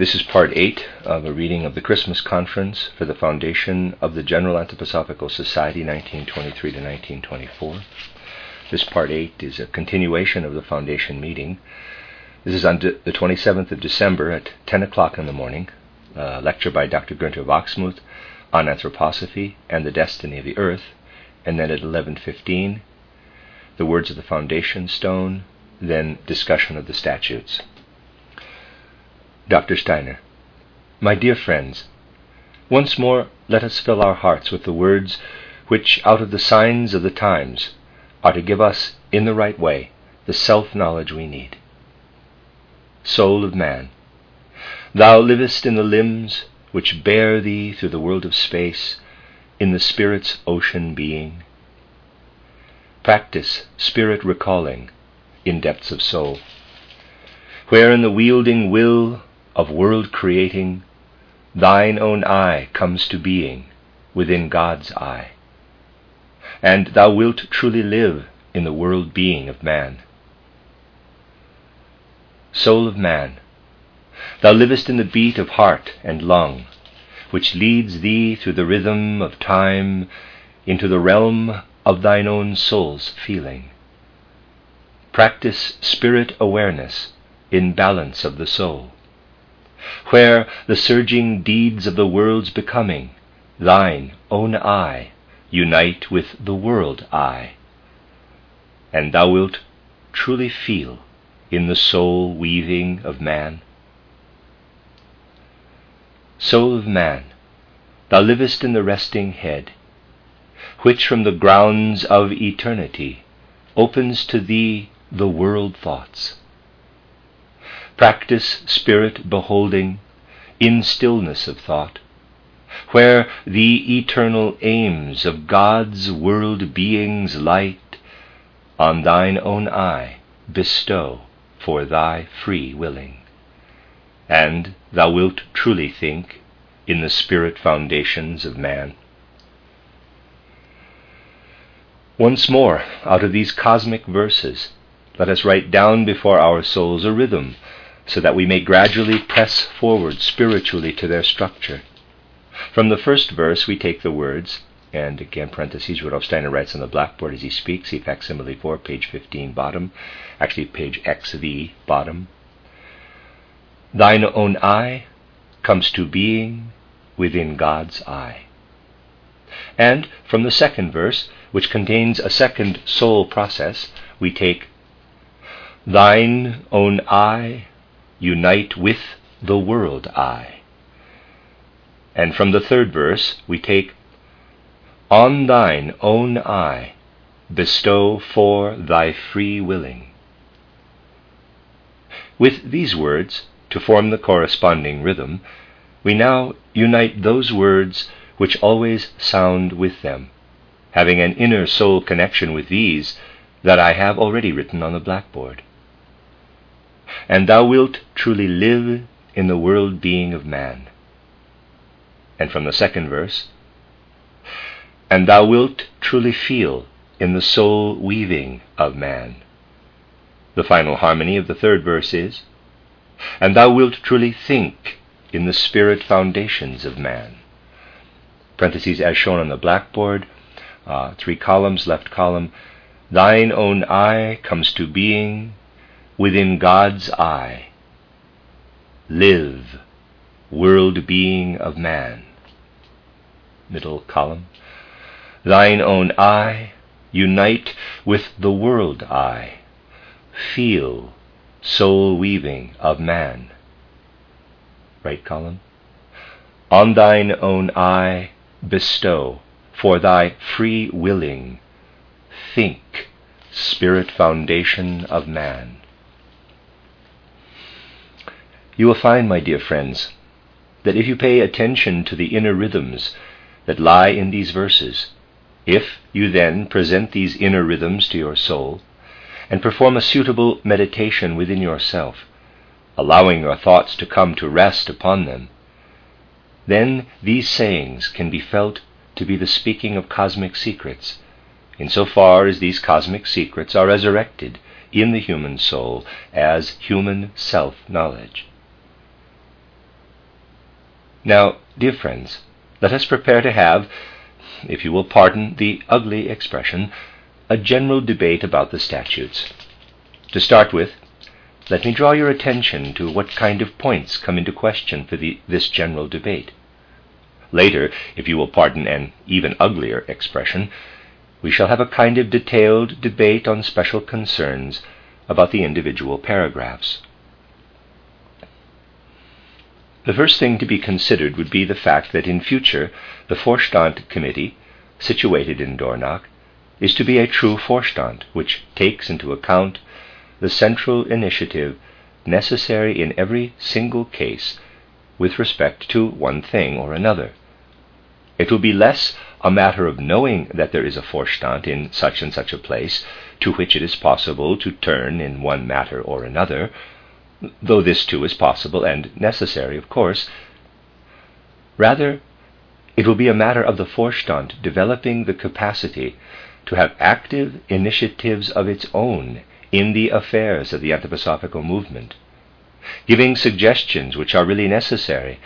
This is part 8 of a reading of the Christmas Conference for the foundation of the General Anthroposophical Society 1923 to 1924. This part 8 is a continuation of the foundation meeting. This is on the 27th of December at 10 o'clock in the morning. A lecture by Dr. Günther Wachsmuth on anthroposophy and the destiny of the earth. And then at 11.15, the words of the foundation stone, then discussion of the statutes. Dr. Steiner. My dear friends, once more let us fill our hearts with the words which, out of the signs of the times, are to give us, in the right way, the self knowledge we need. Soul of man, thou livest in the limbs which bear thee through the world of space, in the Spirit's ocean being. Practice spirit recalling in depths of soul, where in the wielding will of world creating, thine own eye comes to being within God's eye. And thou wilt truly live in the world being of man. Soul of man, thou livest in the beat of heart and lung, which leads thee through the rhythm of time into the realm of thine own soul's feeling. Practice spirit awareness in balance of the soul where the surging deeds of the world's becoming, thine own eye, unite with the world eye. And thou wilt truly feel in the soul weaving of man. Soul of man, thou livest in the resting head, which from the grounds of eternity opens to thee the world thoughts practice spirit beholding in stillness of thought, where the eternal aims of God's world being's light on thine own eye bestow for thy free willing. And thou wilt truly think in the spirit foundations of man. Once more, out of these cosmic verses, let us write down before our souls a rhythm so that we may gradually press forward spiritually to their structure. From the first verse, we take the words, and again, parentheses, Rudolf Steiner writes on the blackboard as he speaks, he facsimile 4, page 15, bottom, actually page XV, bottom. Thine own eye comes to being within God's eye. And from the second verse, which contains a second soul process, we take Thine own eye unite with the world eye. And from the third verse we take, On thine own eye bestow for thy free willing. With these words, to form the corresponding rhythm, we now unite those words which always sound with them, having an inner soul connection with these that I have already written on the blackboard and thou wilt truly live in the world being of man. And from the second verse, and thou wilt truly feel in the soul weaving of man. The final harmony of the third verse is, and thou wilt truly think in the spirit foundations of man. Parentheses as shown on the blackboard, uh, three columns, left column, thine own eye comes to being within God's eye. Live, world being of man. Middle column. Thine own eye unite with the world eye. Feel, soul weaving of man. Right column. On thine own eye bestow for thy free willing. Think, spirit foundation of man. You will find, my dear friends, that if you pay attention to the inner rhythms that lie in these verses, if you then present these inner rhythms to your soul, and perform a suitable meditation within yourself, allowing your thoughts to come to rest upon them, then these sayings can be felt to be the speaking of cosmic secrets, in so far as these cosmic secrets are resurrected in the human soul as human self knowledge. Now, dear friends, let us prepare to have, if you will pardon the ugly expression, a general debate about the statutes. To start with, let me draw your attention to what kind of points come into question for the, this general debate. Later, if you will pardon an even uglier expression, we shall have a kind of detailed debate on special concerns about the individual paragraphs. The first thing to be considered would be the fact that in future the Vorstand Committee, situated in Dornach, is to be a true Vorstand, which takes into account the central initiative necessary in every single case with respect to one thing or another. It will be less a matter of knowing that there is a Vorstand in such and such a place to which it is possible to turn in one matter or another, though this too is possible and necessary, of course. Rather, it will be a matter of the Vorstand developing the capacity to have active initiatives of its own in the affairs of the anthroposophical movement, giving suggestions which are really necessary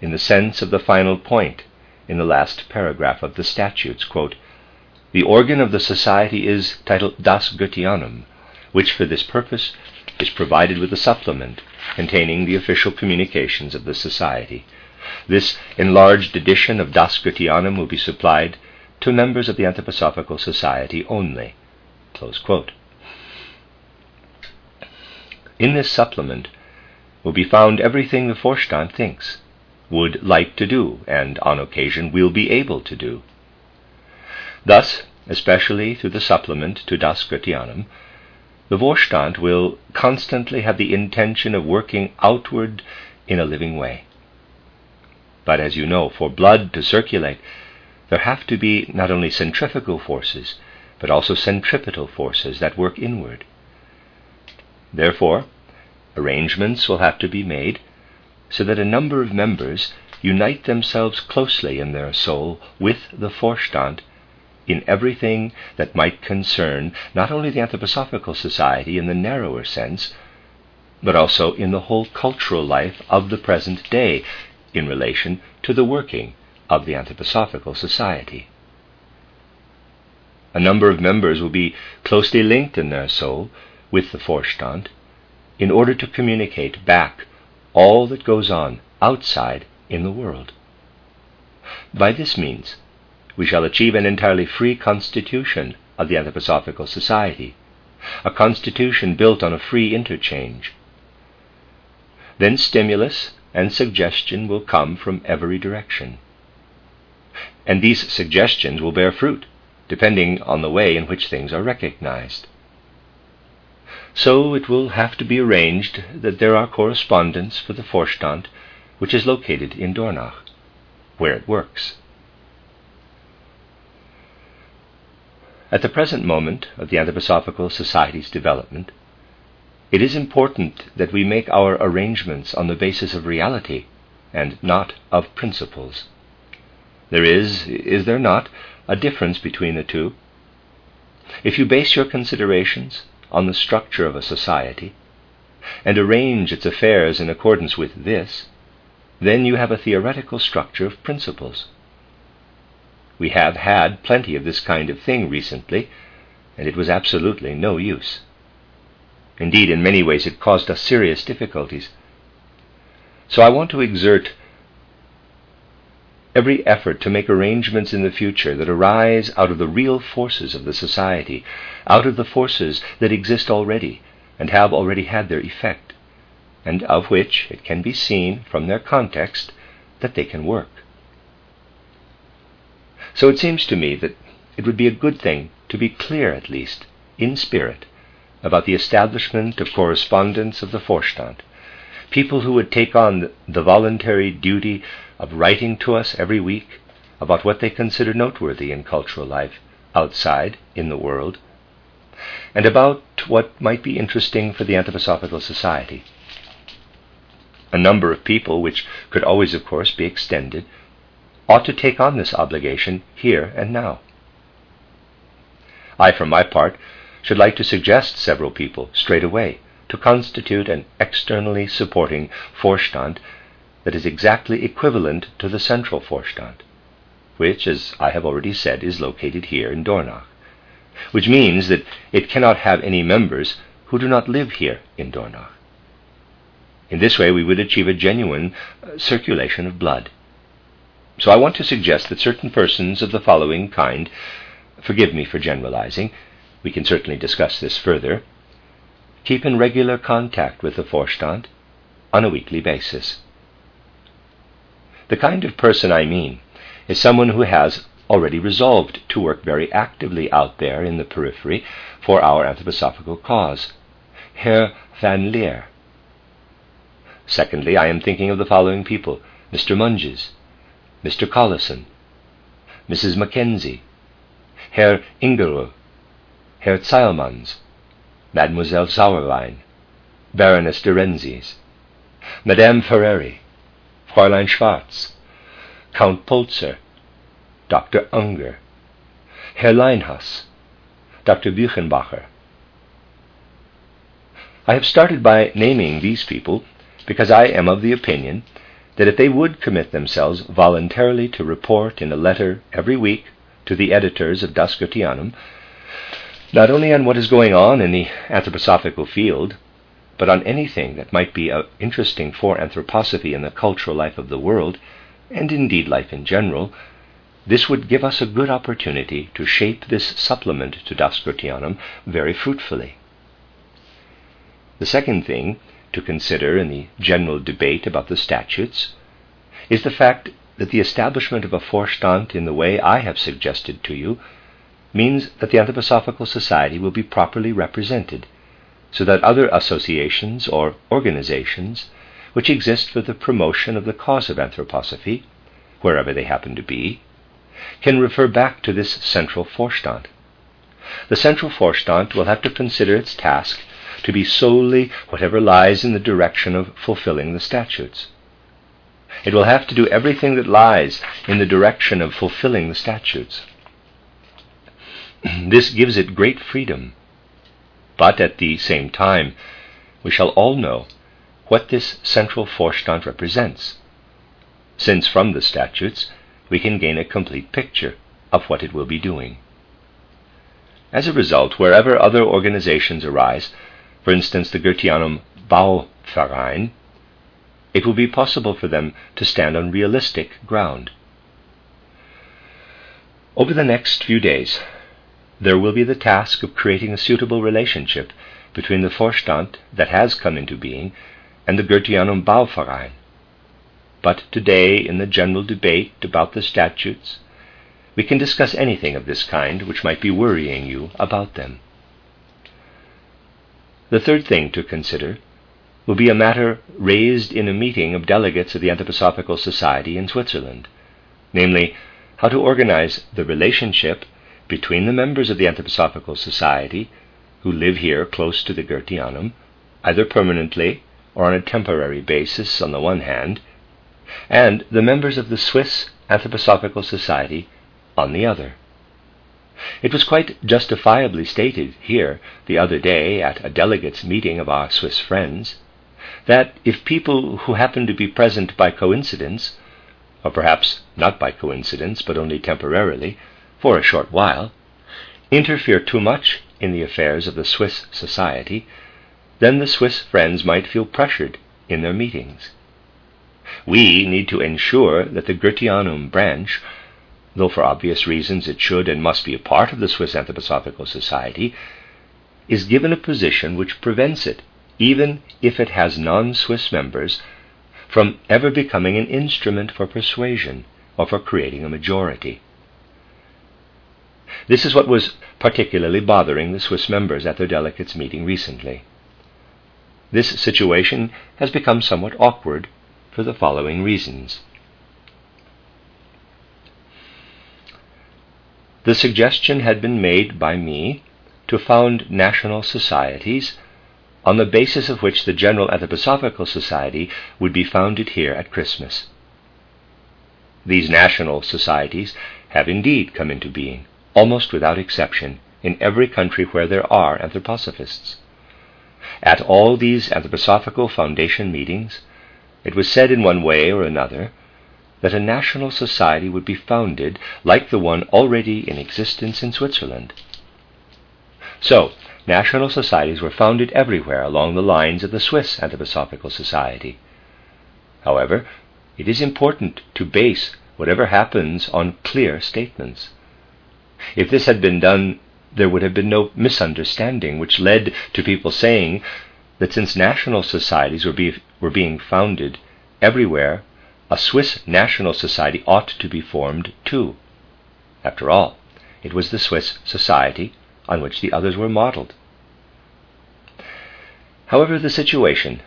in the sense of the final point in the last paragraph of the statutes. Quote, the organ of the society is titled Das Goetheanum, which for this purpose is provided with a supplement containing the official communications of the society. This enlarged edition of Das Goetheanum will be supplied to members of the Anthroposophical Society only. In this supplement will be found everything the Vorstand thinks, would like to do, and on occasion will be able to do. Thus, especially through the supplement to Das Goetheanum, the Vorstand will constantly have the intention of working outward in a living way. But as you know, for blood to circulate, there have to be not only centrifugal forces, but also centripetal forces that work inward. Therefore, arrangements will have to be made so that a number of members unite themselves closely in their soul with the Vorstand in everything that might concern not only the Anthroposophical Society in the narrower sense, but also in the whole cultural life of the present day in relation to the working of the Anthroposophical Society. A number of members will be closely linked in their soul with the Vorstand in order to communicate back all that goes on outside in the world. By this means, we shall achieve an entirely free constitution of the Anthroposophical Society, a constitution built on a free interchange. Then stimulus and suggestion will come from every direction. And these suggestions will bear fruit, depending on the way in which things are recognized. So it will have to be arranged that there are correspondents for the Vorstand, which is located in Dornach, where it works. At the present moment of the Anthroposophical Society's development, it is important that we make our arrangements on the basis of reality and not of principles. There is, is there not, a difference between the two? If you base your considerations on the structure of a society and arrange its affairs in accordance with this, then you have a theoretical structure of principles. We have had plenty of this kind of thing recently, and it was absolutely no use. Indeed, in many ways, it caused us serious difficulties. So I want to exert every effort to make arrangements in the future that arise out of the real forces of the society, out of the forces that exist already and have already had their effect, and of which it can be seen from their context that they can work. So it seems to me that it would be a good thing to be clear, at least, in spirit, about the establishment of correspondence of the Vorstand, people who would take on the voluntary duty of writing to us every week about what they consider noteworthy in cultural life outside in the world, and about what might be interesting for the Anthroposophical Society. A number of people, which could always, of course, be extended, ought to take on this obligation here and now. I, for my part, should like to suggest several people straight away to constitute an externally supporting Vorstand that is exactly equivalent to the central Vorstand, which, as I have already said, is located here in Dornach, which means that it cannot have any members who do not live here in Dornach. In this way, we would achieve a genuine uh, circulation of blood. So I want to suggest that certain persons of the following kind, forgive me for generalizing, we can certainly discuss this further, keep in regular contact with the Vorstand on a weekly basis. The kind of person I mean is someone who has already resolved to work very actively out there in the periphery for our anthroposophical cause. Herr Van Leer. Secondly, I am thinking of the following people Mr. Monges, Mr. Collison, Mrs. Mackenzie, Herr Ingerow, Herr Zeylmans, Mademoiselle Sauerwein, Baroness de Renzies, Madame Ferreri, Fräulein Schwarz, Count Polzer, Dr. Unger, Herr Leinhas, Dr. Buchenbacher. I have started by naming these people because I am of the opinion that if they would commit themselves voluntarily to report in a letter every week to the editors of Das not only on what is going on in the anthroposophical field, but on anything that might be uh, interesting for anthroposophy in the cultural life of the world, and indeed life in general, this would give us a good opportunity to shape this supplement to Das very fruitfully. The second thing to consider in the general debate about the statutes is the fact that the establishment of a Vorstand in the way I have suggested to you means that the Anthroposophical Society will be properly represented, so that other associations or organizations which exist for the promotion of the cause of anthroposophy, wherever they happen to be, can refer back to this central Vorstand. The central Vorstand will have to consider its task to be solely whatever lies in the direction of fulfilling the statutes. It will have to do everything that lies in the direction of fulfilling the statutes. this gives it great freedom. But at the same time, we shall all know what this central Vorstand represents, since from the statutes we can gain a complete picture of what it will be doing. As a result, wherever other organizations arise, for instance the Goetheanum Bauverein, it will be possible for them to stand on realistic ground. Over the next few days, there will be the task of creating a suitable relationship between the Vorstand that has come into being and the Goetheanum Bauverein. But today, in the general debate about the statutes, we can discuss anything of this kind which might be worrying you about them. The third thing to consider will be a matter raised in a meeting of delegates of the Anthroposophical Society in Switzerland, namely, how to organize the relationship between the members of the Anthroposophical Society who live here close to the Goetheanum, either permanently or on a temporary basis on the one hand, and the members of the Swiss Anthroposophical Society on the other. It was quite justifiably stated here the other day at a delegates' meeting of our Swiss friends that if people who happen to be present by coincidence, or perhaps not by coincidence but only temporarily, for a short while, interfere too much in the affairs of the Swiss society, then the Swiss friends might feel pressured in their meetings. We need to ensure that the Goetheanum branch though for obvious reasons it should and must be a part of the Swiss Anthroposophical Society, is given a position which prevents it, even if it has non Swiss members, from ever becoming an instrument for persuasion or for creating a majority. This is what was particularly bothering the Swiss members at their delegates' meeting recently. This situation has become somewhat awkward for the following reasons. The suggestion had been made by me to found national societies on the basis of which the General Anthroposophical Society would be founded here at Christmas. These national societies have indeed come into being, almost without exception, in every country where there are anthroposophists. At all these anthroposophical foundation meetings, it was said in one way or another that a national society would be founded like the one already in existence in Switzerland. So, national societies were founded everywhere along the lines of the Swiss Anthroposophical Society. However, it is important to base whatever happens on clear statements. If this had been done, there would have been no misunderstanding, which led to people saying that since national societies were, be, were being founded everywhere, a Swiss national society ought to be formed too. After all, it was the Swiss society on which the others were modeled. However, the situation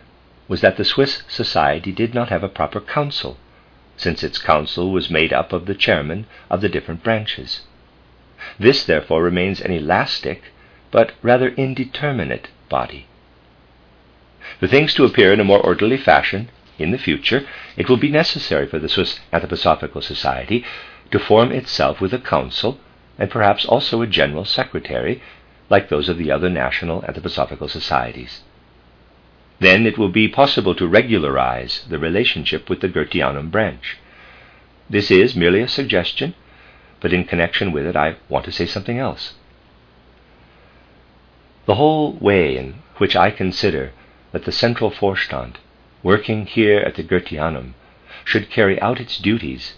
was that the Swiss society did not have a proper council, since its council was made up of the chairmen of the different branches. This, therefore, remains an elastic but rather indeterminate body. For things to appear in a more orderly fashion in the future, it will be necessary for the Swiss Anthroposophical Society to form itself with a council and perhaps also a general secretary, like those of the other national anthroposophical societies. Then it will be possible to regularize the relationship with the Goetheanum branch. This is merely a suggestion, but in connection with it I want to say something else. The whole way in which I consider that the Central Vorstand, working here at the Goetheanum, should carry out its duties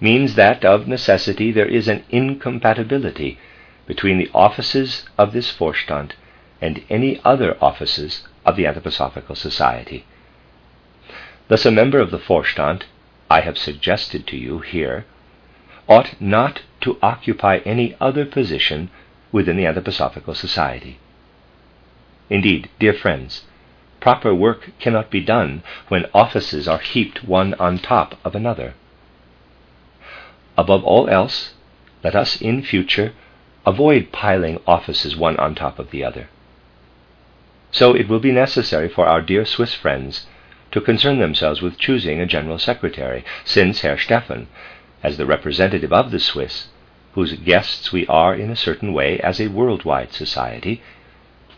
means that of necessity there is an incompatibility between the offices of this Vorstand and any other offices of the Anthroposophical Society. Thus, a member of the Vorstand, I have suggested to you here, ought not to occupy any other position within the Anthroposophical Society. Indeed, dear friends, proper work cannot be done when offices are heaped one on top of another. Above all else, let us in future avoid piling offices one on top of the other. So it will be necessary for our dear Swiss friends to concern themselves with choosing a general secretary, since Herr Steffen, as the representative of the Swiss, whose guests we are in a certain way as a worldwide society,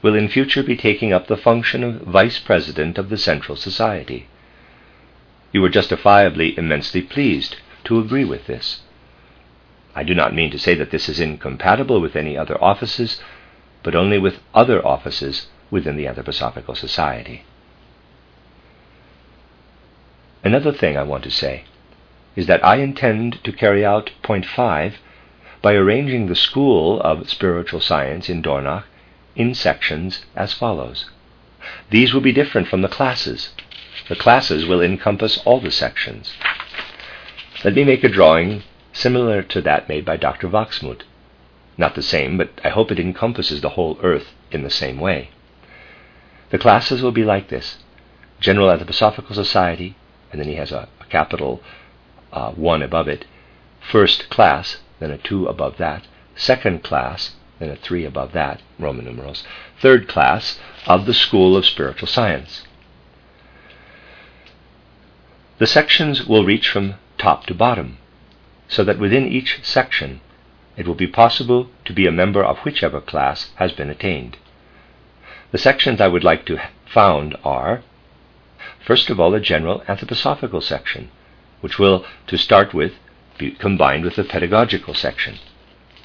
will in future be taking up the function of vice president of the Central Society. You are justifiably immensely pleased to agree with this. I do not mean to say that this is incompatible with any other offices, but only with other offices within the Anthroposophical Society. Another thing I want to say is that I intend to carry out point five by arranging the School of Spiritual Science in Dornach in sections as follows. These will be different from the classes. The classes will encompass all the sections. Let me make a drawing similar to that made by Dr. Wachsmuth. Not the same, but I hope it encompasses the whole earth in the same way. The classes will be like this General Anthroposophical Society, and then he has a, a capital uh, 1 above it, first class, then a 2 above that, second class, then a 3 above that, Roman numerals, third class of the School of Spiritual Science. The sections will reach from top to bottom so that within each section it will be possible to be a member of whichever class has been attained. The sections I would like to found are first of all a general anthroposophical section, which will, to start with, be combined with the pedagogical section.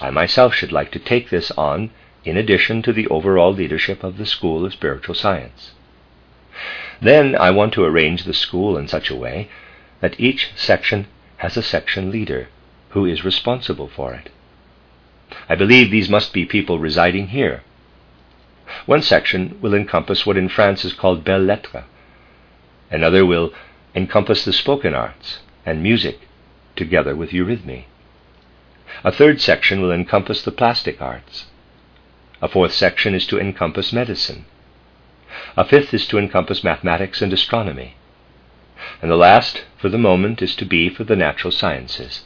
I myself should like to take this on in addition to the overall leadership of the School of Spiritual Science. Then I want to arrange the school in such a way that each section has a section leader who is responsible for it. I believe these must be people residing here. One section will encompass what in France is called belles lettres. Another will encompass the spoken arts and music, together with eurythmy. A third section will encompass the plastic arts. A fourth section is to encompass medicine. A fifth is to encompass mathematics and astronomy and the last, for the moment, is to be for the natural sciences.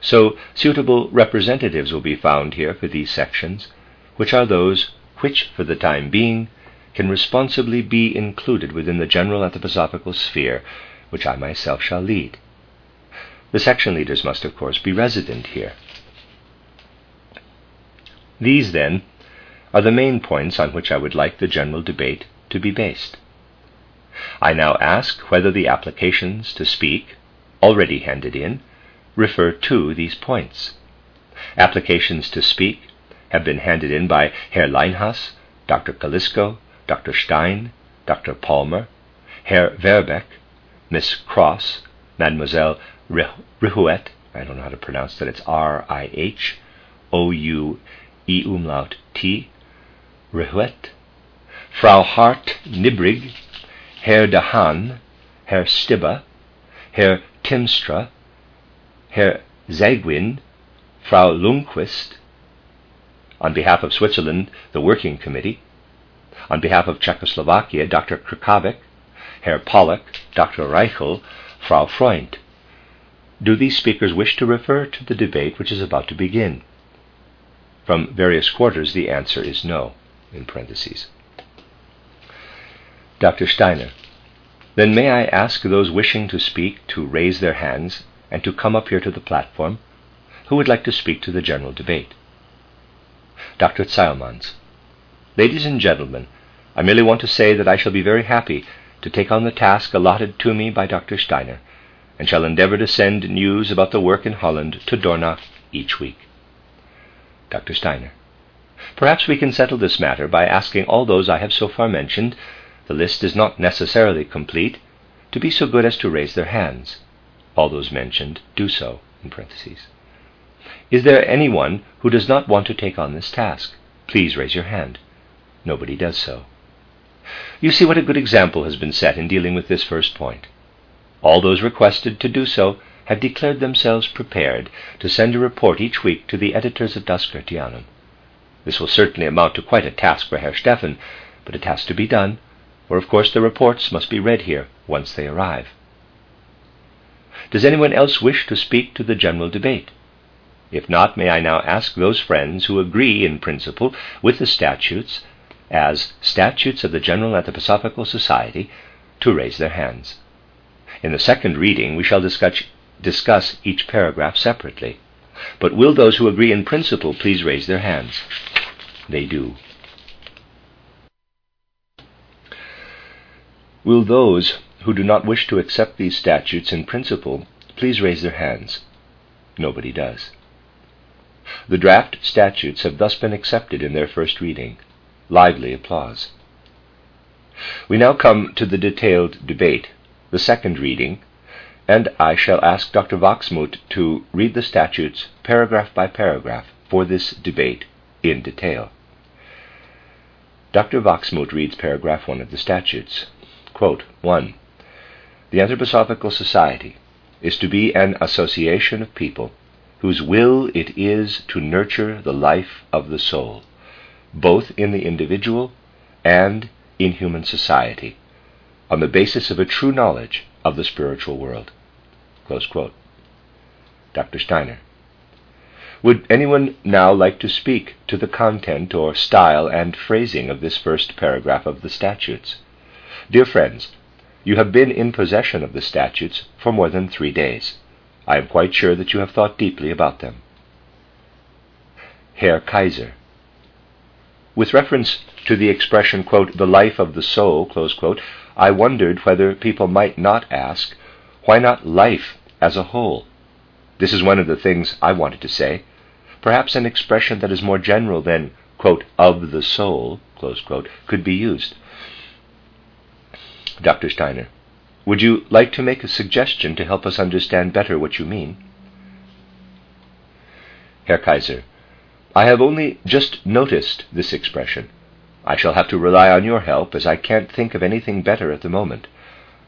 So suitable representatives will be found here for these sections, which are those which, for the time being, can responsibly be included within the general anthroposophical sphere which I myself shall lead. The section leaders must, of course, be resident here. These, then, are the main points on which I would like the general debate to be based. I now ask whether the applications to speak, already handed in, refer to these points. Applications to speak have been handed in by Herr Leinhas, Dr. Kolisko, Dr. Stein, Dr. Palmer, Herr Werbeck, Miss Cross, Mademoiselle Rihuet, I don't know how to pronounce that, it's R I H O U E umlaut T, Rihuet, Frau Hart Nibbrig, Herr de Haan, Herr Stibbe, Herr Timstra, Herr Zagwijn, Frau Lundquist, on behalf of Switzerland, the Working Committee, on behalf of Czechoslovakia, Dr. Krikavik, Herr Pollack, Dr. Reichel, Frau Freund. Do these speakers wish to refer to the debate which is about to begin? From various quarters, the answer is no, in parentheses. Dr. Steiner. Then may I ask those wishing to speak to raise their hands and to come up here to the platform? Who would like to speak to the general debate? Dr. Zeylmans. Ladies and gentlemen, I merely want to say that I shall be very happy to take on the task allotted to me by Dr. Steiner, and shall endeavor to send news about the work in Holland to Dornach each week. Dr. Steiner. Perhaps we can settle this matter by asking all those I have so far mentioned, the list is not necessarily complete, to be so good as to raise their hands. All those mentioned do so. Is there anyone who does not want to take on this task? Please raise your hand. Nobody does so. You see what a good example has been set in dealing with this first point. All those requested to do so have declared themselves prepared to send a report each week to the editors of Das. This will certainly amount to quite a task for Herr Steffen, but it has to be done, for of course the reports must be read here once they arrive. Does anyone else wish to speak to the general debate? If not, may I now ask those friends who agree in principle with the statutes as statutes of the General Anthroposophical Society to raise their hands. In the second reading, we shall discuss, discuss each paragraph separately. But will those who agree in principle please raise their hands? They do. Will those who do not wish to accept these statutes in principle please raise their hands? Nobody does. The draft statutes have thus been accepted in their first reading lively applause. We now come to the detailed debate, the second reading, and I shall ask Dr. Wachsmuth to read the statutes paragraph by paragraph for this debate in detail. Dr. Wachsmuth reads paragraph 1 of the statutes. Quote, 1. The Anthroposophical Society is to be an association of people whose will it is to nurture the life of the soul both in the individual and in human society, on the basis of a true knowledge of the spiritual world. Dr. Steiner. Would anyone now like to speak to the content or style and phrasing of this first paragraph of the statutes? Dear friends, you have been in possession of the statutes for more than three days. I am quite sure that you have thought deeply about them. Herr Kaiser. With reference to the expression, quote, the life of the soul, quote, I wondered whether people might not ask, why not life as a whole? This is one of the things I wanted to say. Perhaps an expression that is more general than, quote, of the soul, could be used. Dr. Steiner, would you like to make a suggestion to help us understand better what you mean? Herr Kaiser, I have only just noticed this expression. I shall have to rely on your help, as I can't think of anything better at the moment.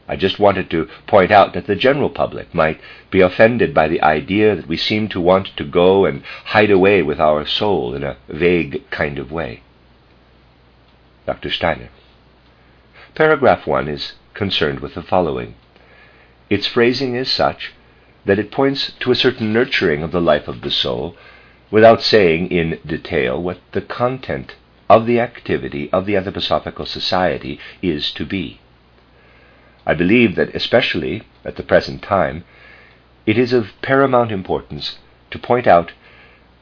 I just wanted to point out that the general public might be offended by the idea that we seem to want to go and hide away with our soul in a vague kind of way. Dr. Steiner. Paragraph 1 is concerned with the following. Its phrasing is such that it points to a certain nurturing of the life of the soul without saying in detail what the content of the activity of the Anthroposophical Society is to be. I believe that, especially at the present time, it is of paramount importance to point out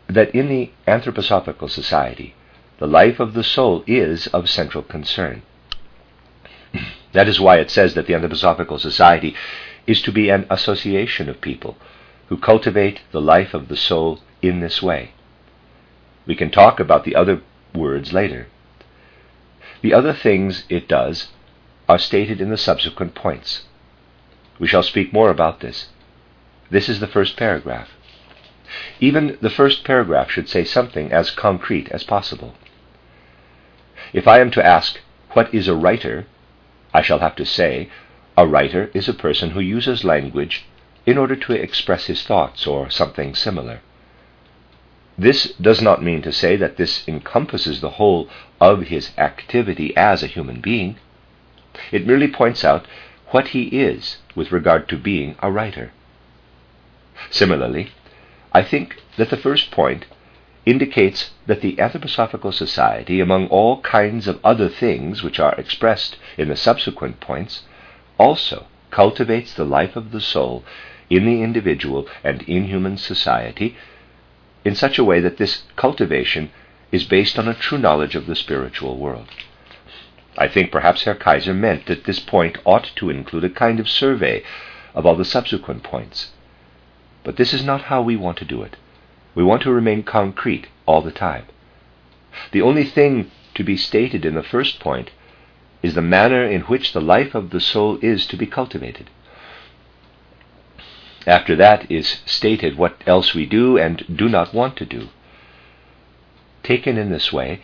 that in the Anthroposophical Society, the life of the soul is of central concern. that is why it says that the Anthroposophical Society is to be an association of people who cultivate the life of the soul in this way. We can talk about the other words later. The other things it does are stated in the subsequent points. We shall speak more about this. This is the first paragraph. Even the first paragraph should say something as concrete as possible. If I am to ask, What is a writer? I shall have to say, A writer is a person who uses language in order to express his thoughts or something similar. This does not mean to say that this encompasses the whole of his activity as a human being. It merely points out what he is with regard to being a writer. Similarly, I think that the first point indicates that the Anthroposophical Society, among all kinds of other things which are expressed in the subsequent points, also cultivates the life of the soul in the individual and in human society in such a way that this cultivation is based on a true knowledge of the spiritual world. I think perhaps Herr Kaiser meant that this point ought to include a kind of survey of all the subsequent points. But this is not how we want to do it. We want to remain concrete all the time. The only thing to be stated in the first point is the manner in which the life of the soul is to be cultivated. After that is stated what else we do and do not want to do. Taken in this way,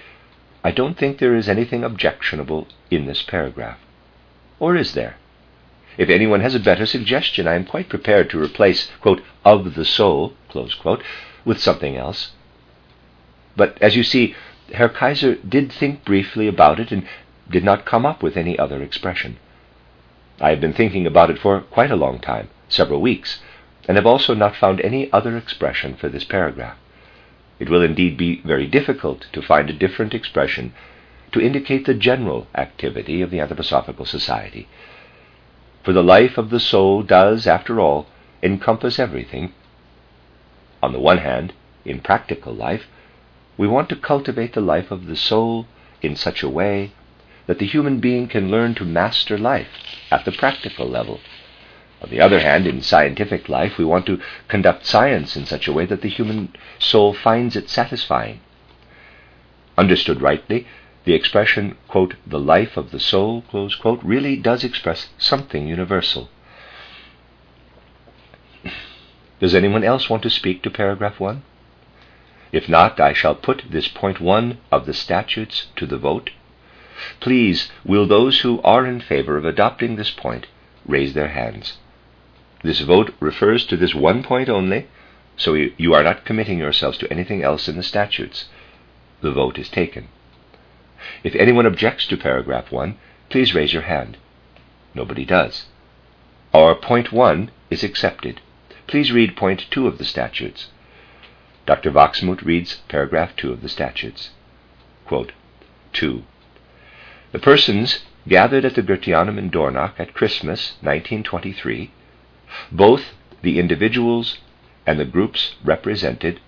I don't think there is anything objectionable in this paragraph. Or is there? If anyone has a better suggestion, I am quite prepared to replace, quote, of the soul, quote, with something else. But as you see, Herr Kaiser did think briefly about it and did not come up with any other expression. I have been thinking about it for quite a long time, several weeks, and have also not found any other expression for this paragraph. It will indeed be very difficult to find a different expression to indicate the general activity of the Anthroposophical Society. For the life of the soul does, after all, encompass everything. On the one hand, in practical life, we want to cultivate the life of the soul in such a way that the human being can learn to master life at the practical level on the other hand, in scientific life, we want to conduct science in such a way that the human soul finds it satisfying. Understood rightly, the expression, quote, the life of the soul, quote, really does express something universal. Does anyone else want to speak to paragraph 1? If not, I shall put this point 1 of the statutes to the vote. Please, will those who are in favor of adopting this point raise their hands? This vote refers to this one point only, so you are not committing yourselves to anything else in the statutes. The vote is taken. If anyone objects to paragraph 1, please raise your hand. Nobody does. Our point 1 is accepted. Please read point 2 of the statutes. Dr. Wachsmuth reads paragraph 2 of the statutes. Quote, 2. The persons gathered at the Goetheanum in Dornach at Christmas 1923 both the individuals and the groups represented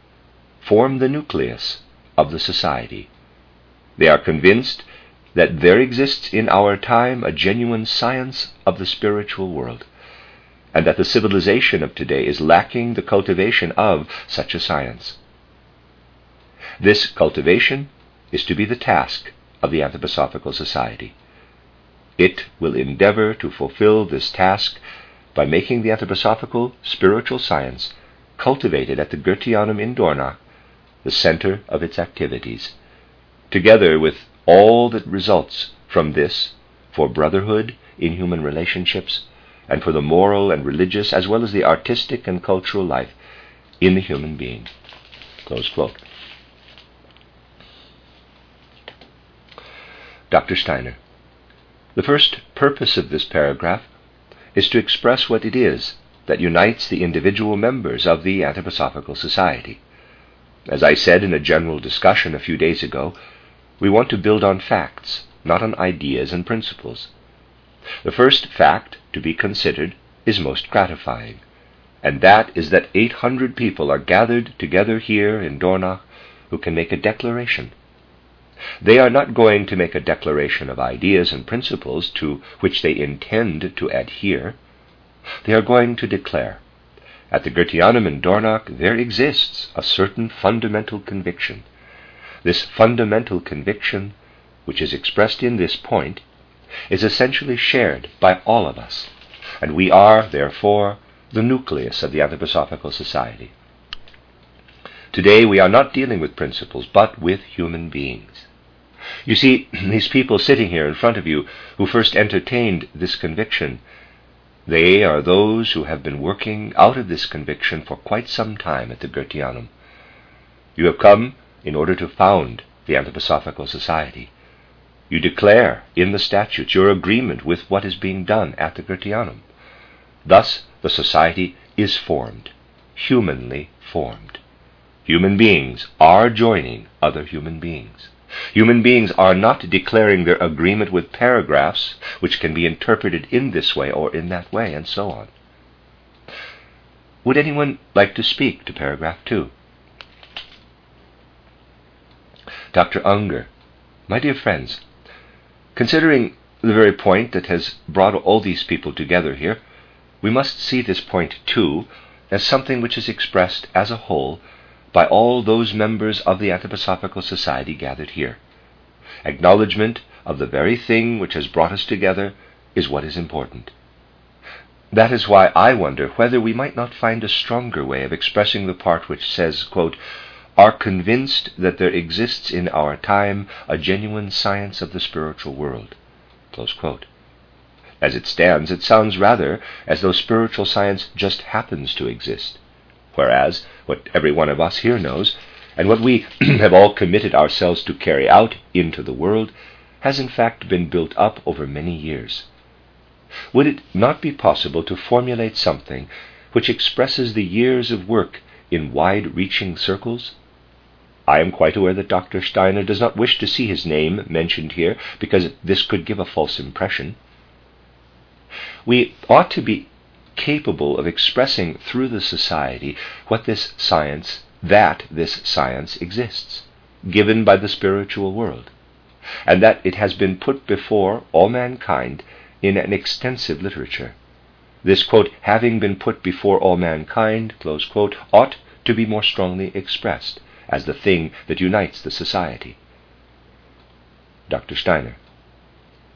form the nucleus of the society. They are convinced that there exists in our time a genuine science of the spiritual world, and that the civilization of today is lacking the cultivation of such a science. This cultivation is to be the task of the Anthroposophical Society. It will endeavor to fulfill this task by making the anthroposophical spiritual science cultivated at the Goetheanum in Dornach the center of its activities, together with all that results from this for brotherhood in human relationships and for the moral and religious as well as the artistic and cultural life in the human being. Close quote. Dr. Steiner. The first purpose of this paragraph is to express what it is that unites the individual members of the Anthroposophical Society. As I said in a general discussion a few days ago, we want to build on facts, not on ideas and principles. The first fact to be considered is most gratifying, and that is that 800 people are gathered together here in Dornach who can make a declaration. They are not going to make a declaration of ideas and principles to which they intend to adhere. They are going to declare at the Goetheanum in Dornach there exists a certain fundamental conviction. This fundamental conviction, which is expressed in this point, is essentially shared by all of us, and we are, therefore, the nucleus of the Anthroposophical Society. Today we are not dealing with principles, but with human beings. You see, these people sitting here in front of you who first entertained this conviction they are those who have been working out of this conviction for quite some time at the Goetheanum. You have come in order to found the Anthroposophical Society. You declare in the statutes your agreement with what is being done at the Goetheanum. Thus, the society is formed, humanly formed. Human beings are joining other human beings. Human beings are not declaring their agreement with paragraphs which can be interpreted in this way or in that way, and so on. Would anyone like to speak to paragraph 2? Dr. Unger, my dear friends, considering the very point that has brought all these people together here, we must see this point too as something which is expressed as a whole by all those members of the Anthroposophical Society gathered here. Acknowledgement of the very thing which has brought us together is what is important. That is why I wonder whether we might not find a stronger way of expressing the part which says, quote, are convinced that there exists in our time a genuine science of the spiritual world. As it stands, it sounds rather as though spiritual science just happens to exist whereas what every one of us here knows, and what we have all committed ourselves to carry out into the world, has in fact been built up over many years. Would it not be possible to formulate something which expresses the years of work in wide reaching circles? I am quite aware that Dr. Steiner does not wish to see his name mentioned here because this could give a false impression. We ought to be capable of expressing through the society what this science, that this science exists, given by the spiritual world, and that it has been put before all mankind in an extensive literature. This quote, having been put before all mankind, close quote, ought to be more strongly expressed as the thing that unites the society. Dr. Steiner.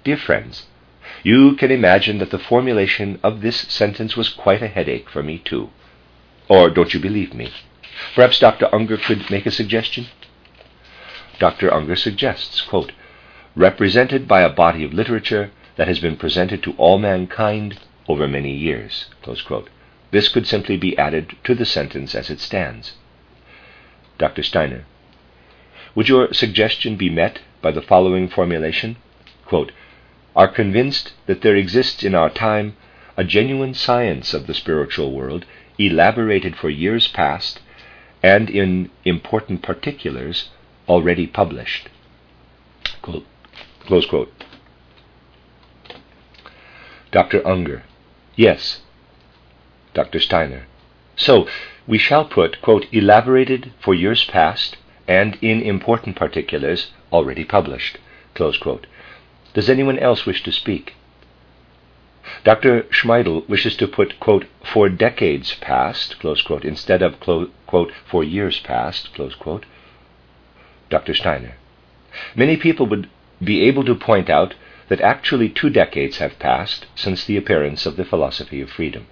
Dear friends, you can imagine that the formulation of this sentence was quite a headache for me, too. Or don't you believe me? Perhaps Dr. Unger could make a suggestion? Dr. Unger suggests, quote, represented by a body of literature that has been presented to all mankind over many years. This could simply be added to the sentence as it stands. Dr. Steiner, would your suggestion be met by the following formulation? Quote, are convinced that there exists in our time a genuine science of the spiritual world, elaborated for years past, and in important particulars already published. Close quote. Dr. Unger. Yes. Dr. Steiner. So, we shall put, quote, elaborated for years past and in important particulars already published, close quote. Does anyone else wish to speak? Dr. Schmiedel wishes to put, quote, for decades past, quote, instead of, quote, for years past. Dr. Steiner. Many people would be able to point out that actually two decades have passed since the appearance of the philosophy of freedom.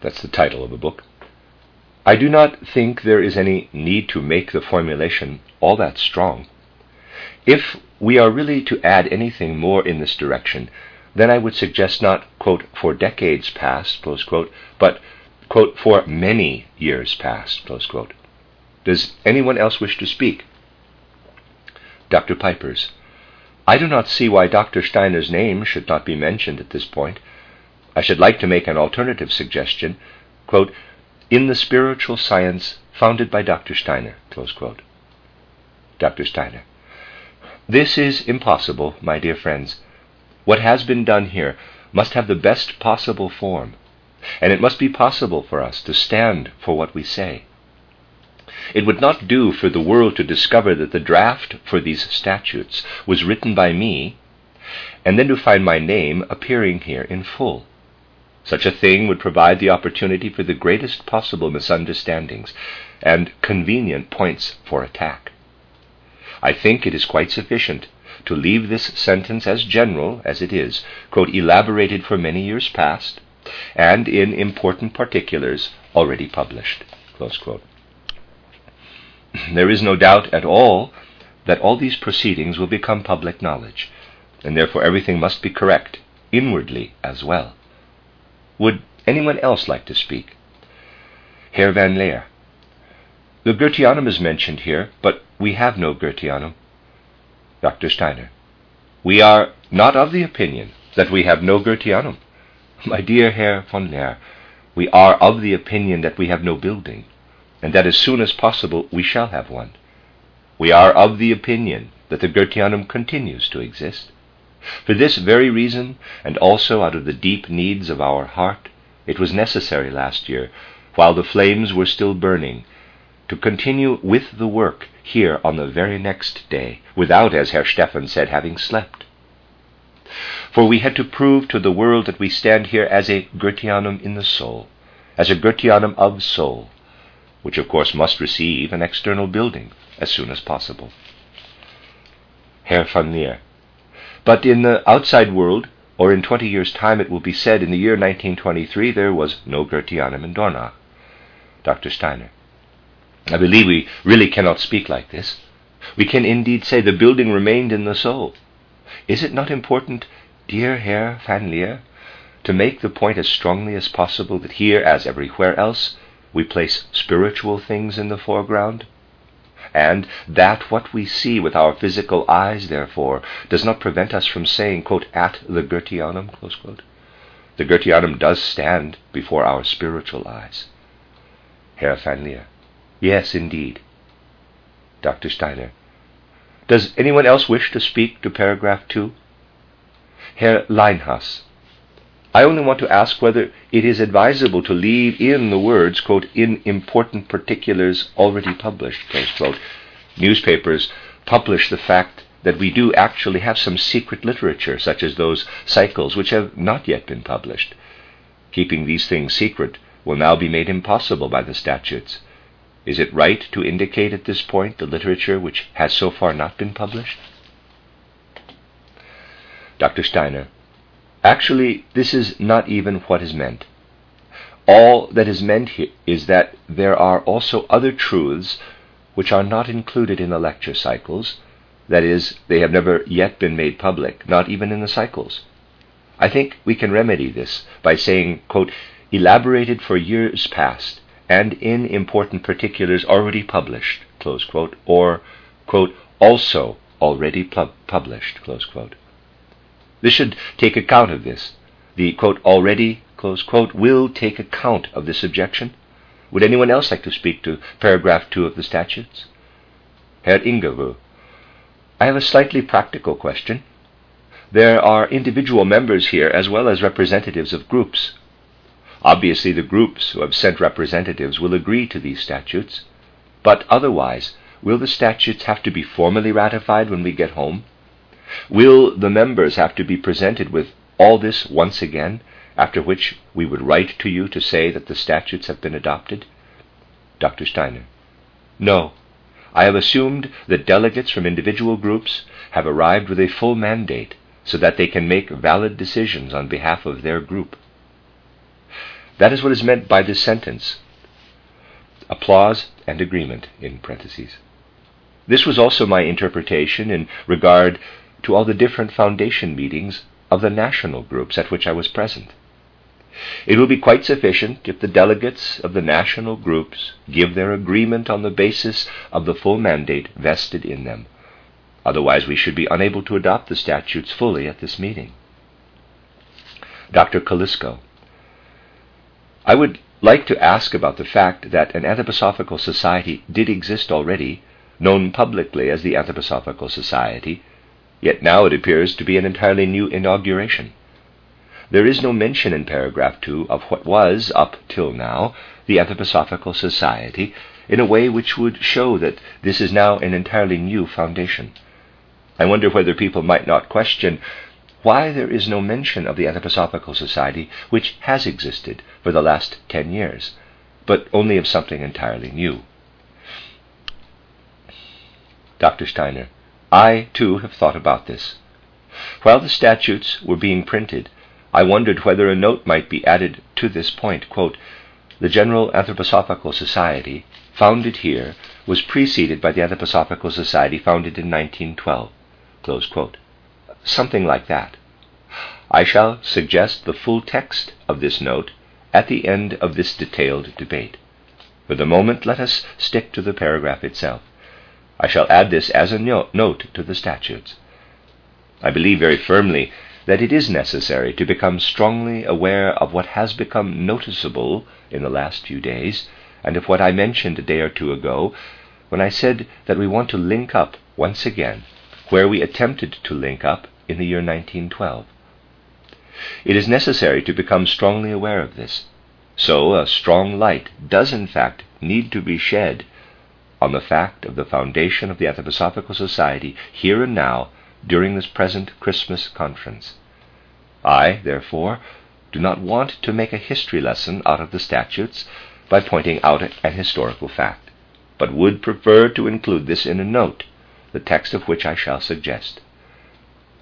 That's the title of a book. I do not think there is any need to make the formulation all that strong. If we are really to add anything more in this direction, then I would suggest not, quote, for decades past, close quote, but, quote, for many years past, close quote. Does anyone else wish to speak? Dr. Peipers. I do not see why Dr. Steiner's name should not be mentioned at this point. I should like to make an alternative suggestion, quote, in the spiritual science founded by Dr. Steiner, close quote. Dr. Steiner. This is impossible, my dear friends. What has been done here must have the best possible form, and it must be possible for us to stand for what we say. It would not do for the world to discover that the draft for these statutes was written by me, and then to find my name appearing here in full. Such a thing would provide the opportunity for the greatest possible misunderstandings and convenient points for attack. I think it is quite sufficient to leave this sentence as general as it is, quote, elaborated for many years past, and in important particulars already published. There is no doubt at all that all these proceedings will become public knowledge, and therefore everything must be correct, inwardly as well. Would anyone else like to speak? Herr van Leer. The Goetheanum is mentioned here, but we have no Goetheanum. Dr. Steiner. We are not of the opinion that we have no Goetheanum. My dear Herr van Leer, we are of the opinion that we have no building, and that as soon as possible we shall have one. We are of the opinion that the Goetheanum continues to exist. For this very reason, and also out of the deep needs of our heart, it was necessary last year, while the flames were still burning, to continue with the work here on the very next day, without, as Herr Stephan said, having slept. For we had to prove to the world that we stand here as a Goetheanum in the soul, as a Goetheanum of soul, which of course must receive an external building as soon as possible. Herr van Leer. But in the outside world, or in twenty years' time, it will be said in the year 1923 there was no Goetheanum in Dornach. Dr. Steiner. I believe we really cannot speak like this. We can indeed say the building remained in the soul. Is it not important, dear Herr van Leer, to make the point as strongly as possible that here, as everywhere else, we place spiritual things in the foreground? And that what we see with our physical eyes, therefore, does not prevent us from saying, quote, at the Goetheanum, The Goetheanum does stand before our spiritual eyes. Herr van Leer. Yes, indeed. Dr. Steiner. Does anyone else wish to speak to paragraph 2? Herr Leinhas. I only want to ask whether it is advisable to leave in the words, quote, in important particulars already published, close quote. Newspapers publish the fact that we do actually have some secret literature, such as those cycles, which have not yet been published. Keeping these things secret will now be made impossible by the statutes. Is it right to indicate at this point the literature which has so far not been published? Dr. Steiner. Actually, this is not even what is meant. All that is meant here is that there are also other truths which are not included in the lecture cycles. That is, they have never yet been made public, not even in the cycles. I think we can remedy this by saying, quote, elaborated for years past and in important particulars already published, quote, or, quote, also already published, This should take account of this. The, quote, already, quote, will take account of this objection. Would anyone else like to speak to paragraph 2 of the statutes? Herr Ingewu. I have a slightly practical question. There are individual members here as well as representatives of groups. Obviously, the groups who have sent representatives will agree to these statutes, but otherwise, will the statutes have to be formally ratified when we get home? Will the members have to be presented with all this once again, after which we would write to you to say that the statutes have been adopted? Dr. Steiner. No. I have assumed that delegates from individual groups have arrived with a full mandate so that they can make valid decisions on behalf of their group. That is what is meant by this sentence. Applause and agreement in parentheses. This was also my interpretation in regard to all the different foundation meetings of the national groups at which I was present. It will be quite sufficient if the delegates of the national groups give their agreement on the basis of the full mandate vested in them. Otherwise, we should be unable to adopt the statutes fully at this meeting. Dr. Kolisko. I would like to ask about the fact that an Anthroposophical Society did exist already, known publicly as the Anthroposophical Society, yet now it appears to be an entirely new inauguration. There is no mention in paragraph 2 of what was, up till now, the Anthroposophical Society, in a way which would show that this is now an entirely new foundation. I wonder whether people might not question why there is no mention of the Anthroposophical Society, which has existed for the last ten years, but only of something entirely new. Dr. Steiner, I, too, have thought about this. While the statutes were being printed, I wondered whether a note might be added to this point. Quote, the General Anthroposophical Society, founded here, was preceded by the Anthroposophical Society founded in 1912. Something like that. I shall suggest the full text of this note at the end of this detailed debate. For the moment, let us stick to the paragraph itself. I shall add this as a note to the statutes. I believe very firmly that it is necessary to become strongly aware of what has become noticeable in the last few days, and of what I mentioned a day or two ago when I said that we want to link up once again where we attempted to link up in the year 1912. It is necessary to become strongly aware of this. So a strong light does in fact need to be shed on the fact of the foundation of the Anthroposophical Society here and now during this present Christmas conference. I, therefore, do not want to make a history lesson out of the statutes by pointing out an historical fact, but would prefer to include this in a note, the text of which I shall suggest.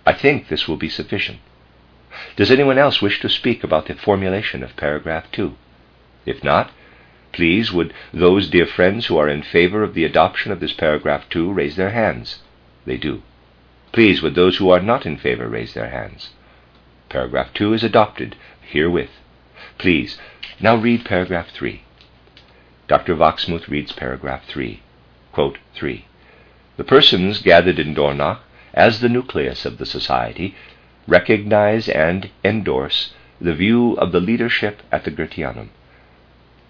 I think this will be sufficient. Does anyone else wish to speak about the formulation of paragraph 2? If not, please would those dear friends who are in favor of the adoption of this paragraph 2 raise their hands? They do. Please would those who are not in favor raise their hands? Paragraph 2 is adopted herewith. Please, now read paragraph 3. Dr. Wachsmuth reads paragraph 3. Quote 3. The persons gathered in Dornach as the nucleus of the society recognize and endorse the view of the leadership at the Goetheanum.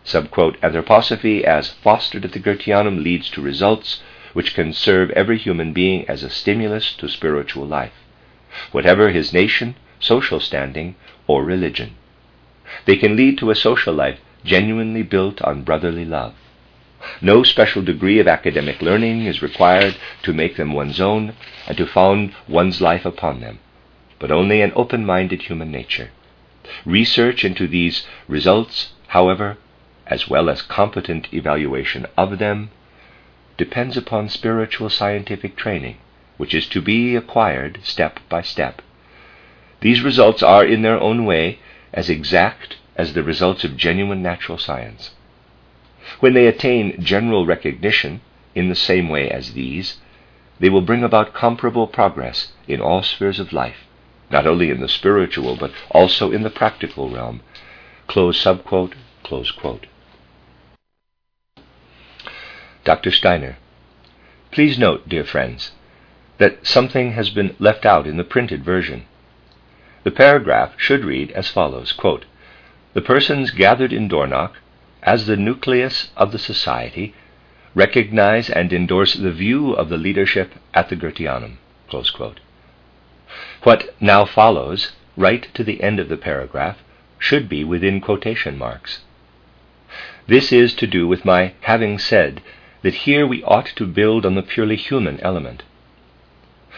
Subquote, anthroposophy as fostered at the Goetheanum leads to results which can serve every human being as a stimulus to spiritual life, whatever his nation, social standing, or religion. They can lead to a social life genuinely built on brotherly love. No special degree of academic learning is required to make them one's own and to found one's life upon them, but only an open minded human nature. Research into these results, however, as well as competent evaluation of them, depends upon spiritual scientific training, which is to be acquired step by step. These results are, in their own way, as exact as the results of genuine natural science. When they attain general recognition in the same way as these, they will bring about comparable progress in all spheres of life, not only in the spiritual, but also in the practical realm. Close subquote, close quote. Dr. Steiner. Please note, dear friends, that something has been left out in the printed version. The paragraph should read as follows quote, The persons gathered in Dornach, as the nucleus of the society, recognize and endorse the view of the leadership at the Goetheanum. What now follows, right to the end of the paragraph, should be within quotation marks. This is to do with my having said that here we ought to build on the purely human element.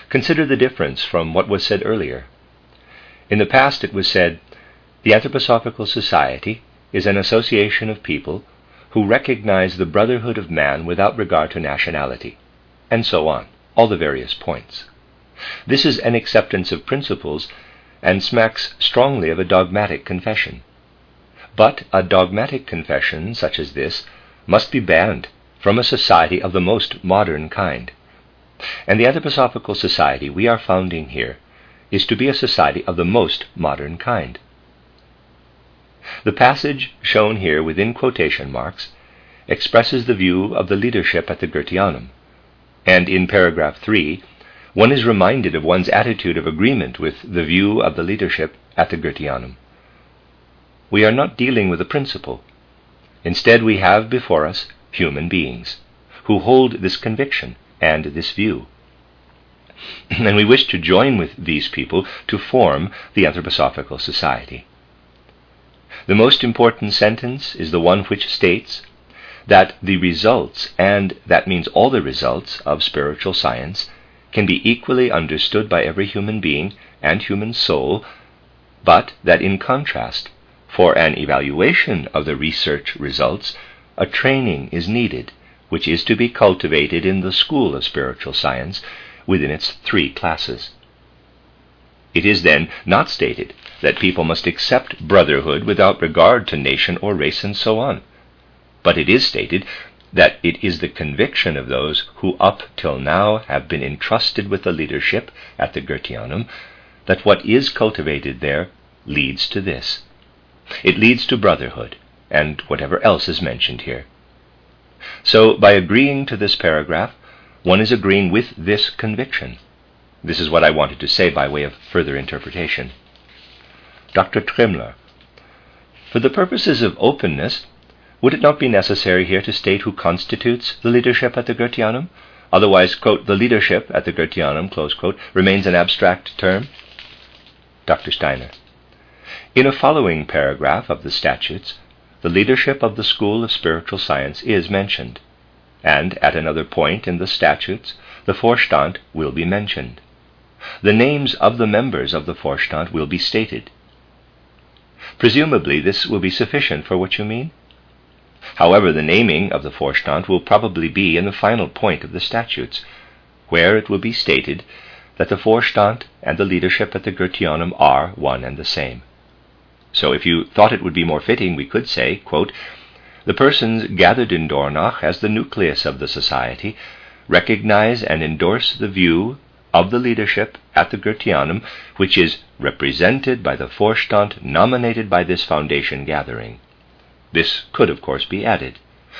Consider the difference from what was said earlier. In the past, it was said, the Anthroposophical Society is an association of people who recognize the brotherhood of man without regard to nationality, and so on, all the various points. This is an acceptance of principles and smacks strongly of a dogmatic confession. But a dogmatic confession such as this must be banned from a society of the most modern kind. And the Anthroposophical Society we are founding here is to be a society of the most modern kind. The passage shown here within quotation marks expresses the view of the leadership at the Goetheanum, and in paragraph 3, one is reminded of one's attitude of agreement with the view of the leadership at the Goetheanum. We are not dealing with a principle. Instead, we have before us human beings who hold this conviction and this view. and we wish to join with these people to form the Anthroposophical Society. The most important sentence is the one which states that the results, and that means all the results, of spiritual science can be equally understood by every human being and human soul, but that in contrast, for an evaluation of the research results, a training is needed, which is to be cultivated in the school of spiritual science within its three classes. It is then not stated that people must accept brotherhood without regard to nation or race and so on. But it is stated that it is the conviction of those who up till now have been entrusted with the leadership at the Goetheanum that what is cultivated there leads to this. It leads to brotherhood and whatever else is mentioned here. So, by agreeing to this paragraph, one is agreeing with this conviction. This is what I wanted to say by way of further interpretation. Dr. Tremler. For the purposes of openness, would it not be necessary here to state who constitutes the leadership at the Goetheanum? Otherwise, quote, the leadership at the Goetheanum, close quote, remains an abstract term? Dr. Steiner. In a following paragraph of the statutes, the leadership of the School of Spiritual Science is mentioned, and at another point in the statutes, the Vorstand will be mentioned. The names of the members of the Vorstand will be stated. Presumably, this will be sufficient for what you mean? However, the naming of the Vorstand will probably be in the final point of the statutes, where it will be stated that the Vorstand and the leadership at the Goetheanum are one and the same. So if you thought it would be more fitting, we could say, quote, the persons gathered in Dornach as the nucleus of the society recognize and endorse the view of the leadership at the Goetheanum, which is represented by the Vorstand nominated by this foundation gathering. This could, of course, be added.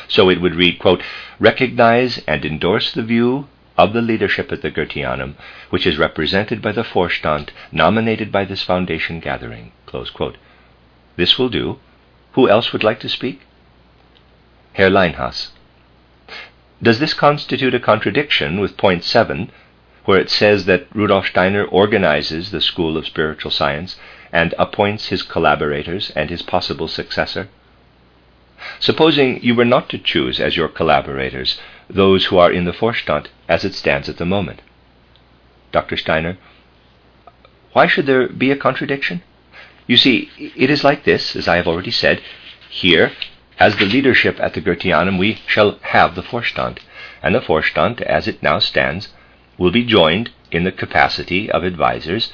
So it would read, quote, recognize and endorse the view of the leadership at the Goetheanum, which is represented by the Vorstand nominated by this foundation gathering. This will do. Who else would like to speak? Herr Leinhas. Does this constitute a contradiction with point 7, where it says that Rudolf Steiner organizes the School of Spiritual Science and appoints his collaborators and his possible successor? Supposing you were not to choose as your collaborators those who are in the Vorstand as it stands at the moment. Dr. Steiner, why should there be a contradiction? You see, it is like this, as I have already said. Here, as the leadership at the Goetheanum, we shall have the Vorstand, and the Vorstand, as it now stands, will be joined in the capacity of advisers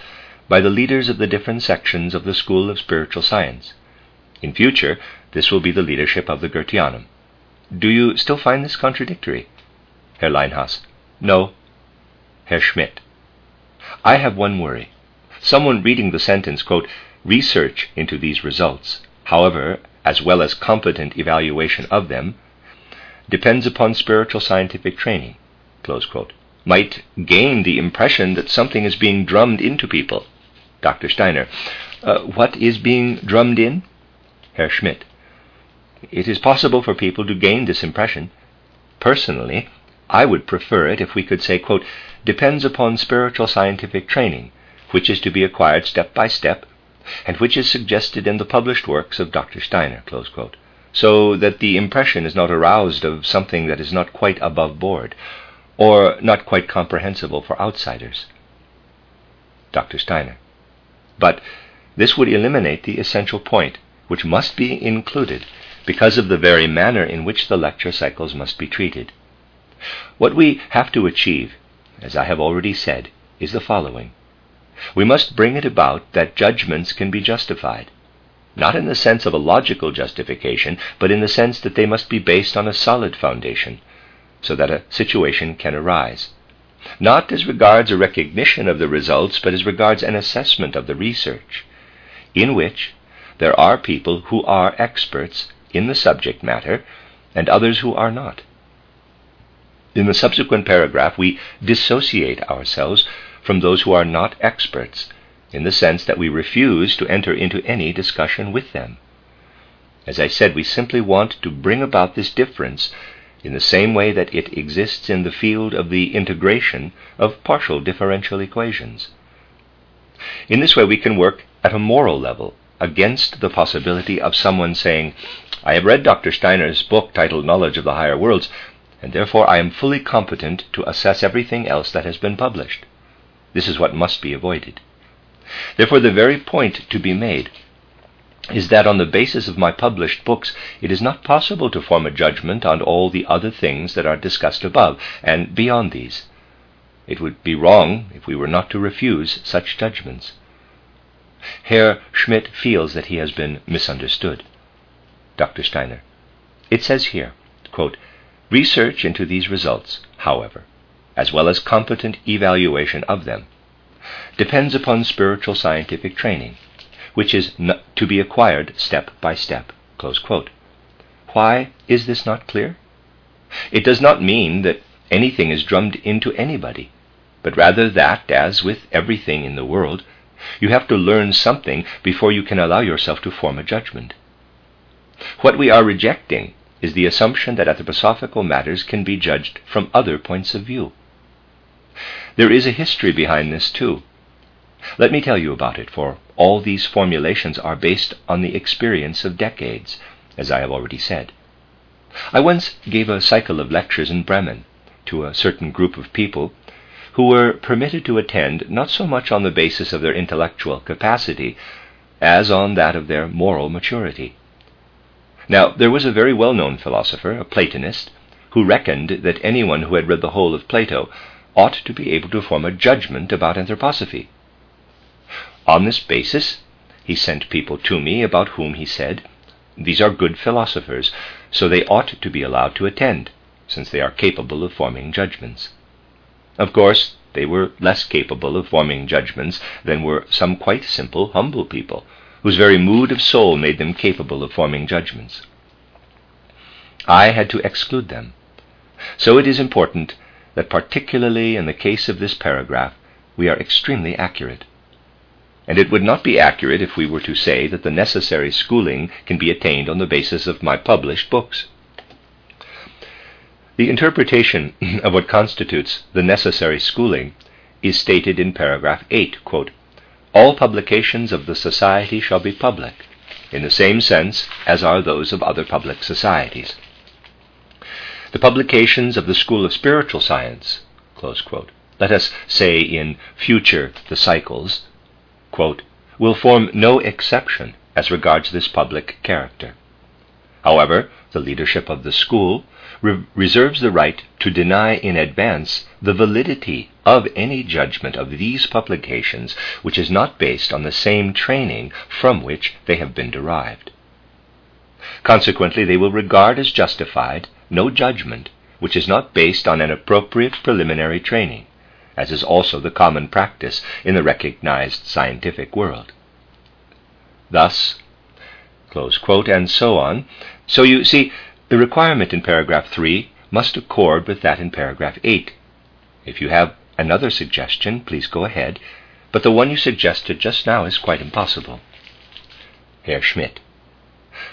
by the leaders of the different sections of the School of Spiritual Science. In future, this will be the leadership of the Goetheanum. Do you still find this contradictory? Herr Leinhas. No. Herr Schmidt. I have one worry. Someone reading the sentence, quote, research into these results, however, as well as competent evaluation of them, depends upon spiritual scientific training, quote, might gain the impression that something is being drummed into people. Dr. Steiner. Uh, what is being drummed in? Herr Schmidt. It is possible for people to gain this impression. Personally, I would prefer it if we could say, quote, depends upon spiritual scientific training, which is to be acquired step by step, and which is suggested in the published works of Dr. Steiner, so that the impression is not aroused of something that is not quite above board, or not quite comprehensible for outsiders. Dr. Steiner. But this would eliminate the essential point, which must be included because of the very manner in which the lecture cycles must be treated. What we have to achieve, as I have already said, is the following. We must bring it about that judgments can be justified, not in the sense of a logical justification, but in the sense that they must be based on a solid foundation, so that a situation can arise. Not as regards a recognition of the results, but as regards an assessment of the research, in which there are people who are experts in the subject matter and others who are not. In the subsequent paragraph, we dissociate ourselves from those who are not experts, in the sense that we refuse to enter into any discussion with them. As I said, we simply want to bring about this difference in the same way that it exists in the field of the integration of partial differential equations. In this way, we can work at a moral level against the possibility of someone saying, I have read Dr. Steiner's book titled Knowledge of the Higher Worlds, and therefore I am fully competent to assess everything else that has been published. This is what must be avoided. Therefore, the very point to be made is that on the basis of my published books, it is not possible to form a judgment on all the other things that are discussed above and beyond these. It would be wrong if we were not to refuse such judgments. Herr Schmidt feels that he has been misunderstood. Dr. Steiner. It says here, quote, Research into these results, however, as well as competent evaluation of them, depends upon spiritual scientific training, which is to be acquired step by step. Why is this not clear? It does not mean that anything is drummed into anybody, but rather that, as with everything in the world, you have to learn something before you can allow yourself to form a judgment. What we are rejecting is the assumption that anthroposophical matters can be judged from other points of view. There is a history behind this, too. Let me tell you about it, for all these formulations are based on the experience of decades, as I have already said. I once gave a cycle of lectures in Bremen to a certain group of people who were permitted to attend not so much on the basis of their intellectual capacity as on that of their moral maturity. Now, there was a very well known philosopher, a Platonist, who reckoned that anyone who had read the whole of Plato ought to be able to form a judgment about anthroposophy. On this basis, he sent people to me about whom he said, These are good philosophers, so they ought to be allowed to attend, since they are capable of forming judgments. Of course, they were less capable of forming judgments than were some quite simple, humble people whose very mood of soul made them capable of forming judgments. I had to exclude them. So it is important that, particularly in the case of this paragraph, we are extremely accurate. And it would not be accurate if we were to say that the necessary schooling can be attained on the basis of my published books. The interpretation of what constitutes the necessary schooling is stated in paragraph 8, quote, all publications of the Society shall be public, in the same sense as are those of other public societies. The publications of the School of Spiritual Science, let us say in future the cycles, quote, will form no exception as regards this public character. However, the leadership of the school re- reserves the right to deny in advance the validity of any judgment of these publications which is not based on the same training from which they have been derived. Consequently, they will regard as justified no judgment which is not based on an appropriate preliminary training, as is also the common practice in the recognized scientific world. Thus, quote, and so on. So you see, the requirement in paragraph 3 must accord with that in paragraph 8. If you have another suggestion, please go ahead, but the one you suggested just now is quite impossible. Herr Schmidt.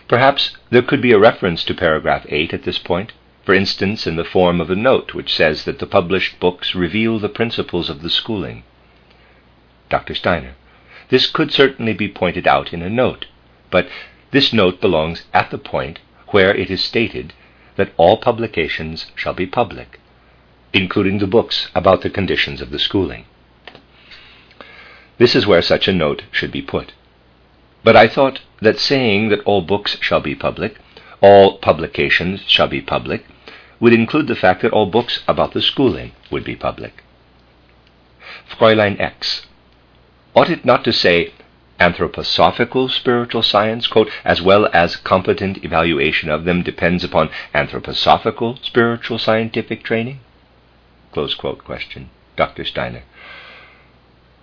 Perhaps there could be a reference to paragraph 8 at this point, for instance, in the form of a note which says that the published books reveal the principles of the schooling. Dr. Steiner. This could certainly be pointed out in a note, but this note belongs at the point where it is stated that all publications shall be public, including the books about the conditions of the schooling. This is where such a note should be put. But I thought that saying that all books shall be public, all publications shall be public, would include the fact that all books about the schooling would be public. Fräulein X. Ought it not to say anthroposophical spiritual science, quote, as well as competent evaluation of them depends upon anthroposophical spiritual scientific training? Close quote question. Dr. Steiner.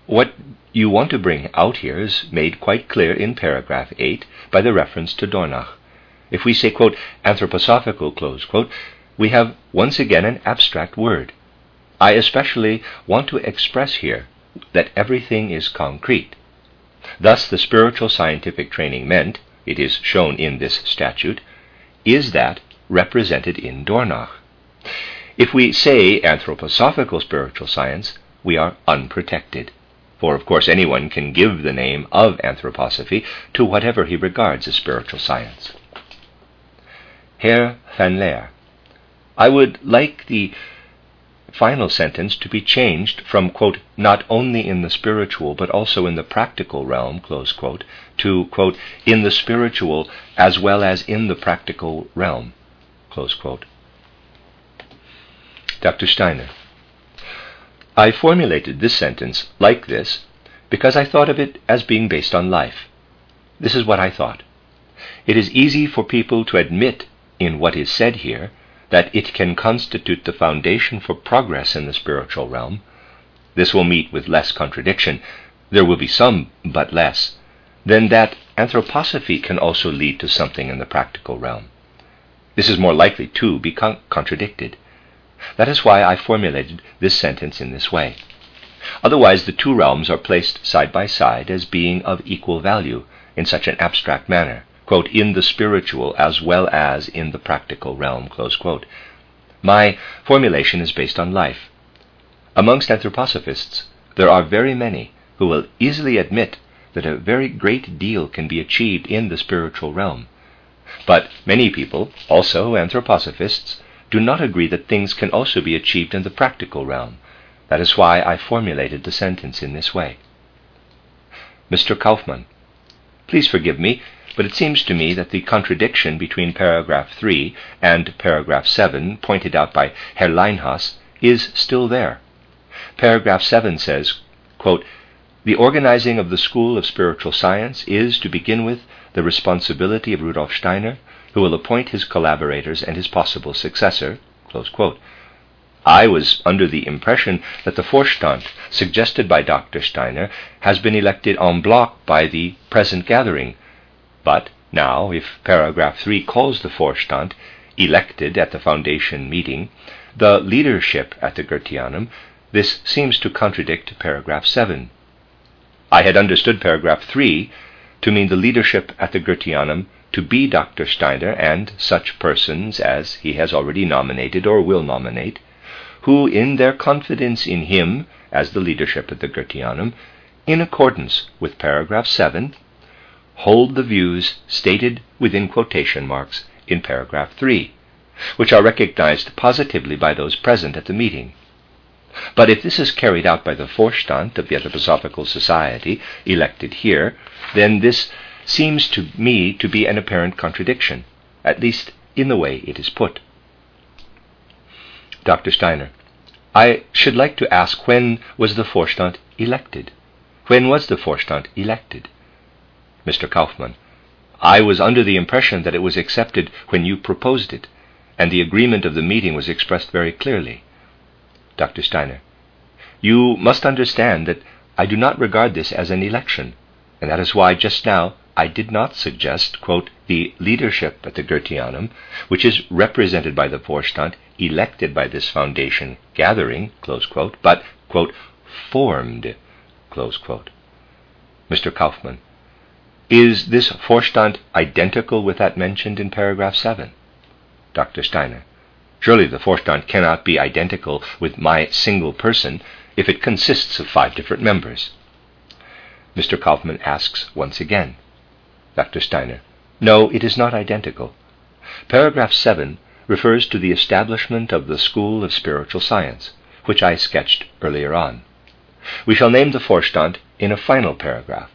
What you want to bring out here is made quite clear in paragraph 8 by the reference to Dornach. If we say, quote, anthroposophical, close quote, we have once again an abstract word. I especially want to express here that everything is concrete. Thus, the spiritual scientific training meant, it is shown in this statute, is that represented in Dornach. If we say anthroposophical spiritual science, we are unprotected, for of course anyone can give the name of anthroposophy to whatever he regards as spiritual science. Herr van Leer, I would like the final sentence to be changed from, quote, not only in the spiritual but also in the practical realm, close quote, to, quote, in the spiritual as well as in the practical realm, close quote. Dr. Steiner. I formulated this sentence like this because I thought of it as being based on life. This is what I thought. It is easy for people to admit in what is said here that it can constitute the foundation for progress in the spiritual realm. This will meet with less contradiction. There will be some, but less. than that anthroposophy can also lead to something in the practical realm. This is more likely to be con- contradicted. That is why I formulated this sentence in this way. Otherwise, the two realms are placed side by side as being of equal value in such an abstract manner quote, in the spiritual as well as in the practical realm, close quote. My formulation is based on life. Amongst anthroposophists, there are very many who will easily admit that a very great deal can be achieved in the spiritual realm. But many people, also anthroposophists, do not agree that things can also be achieved in the practical realm. That is why I formulated the sentence in this way. Mr. Kaufmann, please forgive me but it seems to me that the contradiction between paragraph 3 and paragraph 7, pointed out by Herr Leinhas, is still there. Paragraph 7 says, quote, The organizing of the School of Spiritual Science is, to begin with, the responsibility of Rudolf Steiner, who will appoint his collaborators and his possible successor. I was under the impression that the Vorstand, suggested by Dr. Steiner, has been elected en bloc by the present gathering, but now, if paragraph 3 calls the Vorstand elected at the foundation meeting, the leadership at the Goetheanum, this seems to contradict paragraph 7. I had understood paragraph 3 to mean the leadership at the Goetheanum to be Dr. Steiner and such persons as he has already nominated or will nominate, who, in their confidence in him as the leadership at the Goetheanum, in accordance with paragraph 7, hold the views stated within quotation marks in paragraph 3, which are recognized positively by those present at the meeting. But if this is carried out by the Vorstand of the Anthroposophical Society, elected here, then this seems to me to be an apparent contradiction, at least in the way it is put. Dr. Steiner, I should like to ask when was the Vorstand elected? When was the Vorstand elected? Mr. Kaufmann. I was under the impression that it was accepted when you proposed it, and the agreement of the meeting was expressed very clearly. Dr. Steiner. You must understand that I do not regard this as an election, and that is why just now I did not suggest, quote, the leadership at the Goetheanum, which is represented by the Vorstand, elected by this foundation gathering, close quote, but, quote, formed, close quote. Mr. Kaufmann. Is this Vorstand identical with that mentioned in paragraph 7? Dr. Steiner. Surely the Vorstand cannot be identical with my single person if it consists of five different members. Mr. Kaufmann asks once again. Dr. Steiner. No, it is not identical. Paragraph 7 refers to the establishment of the School of Spiritual Science, which I sketched earlier on. We shall name the Vorstand in a final paragraph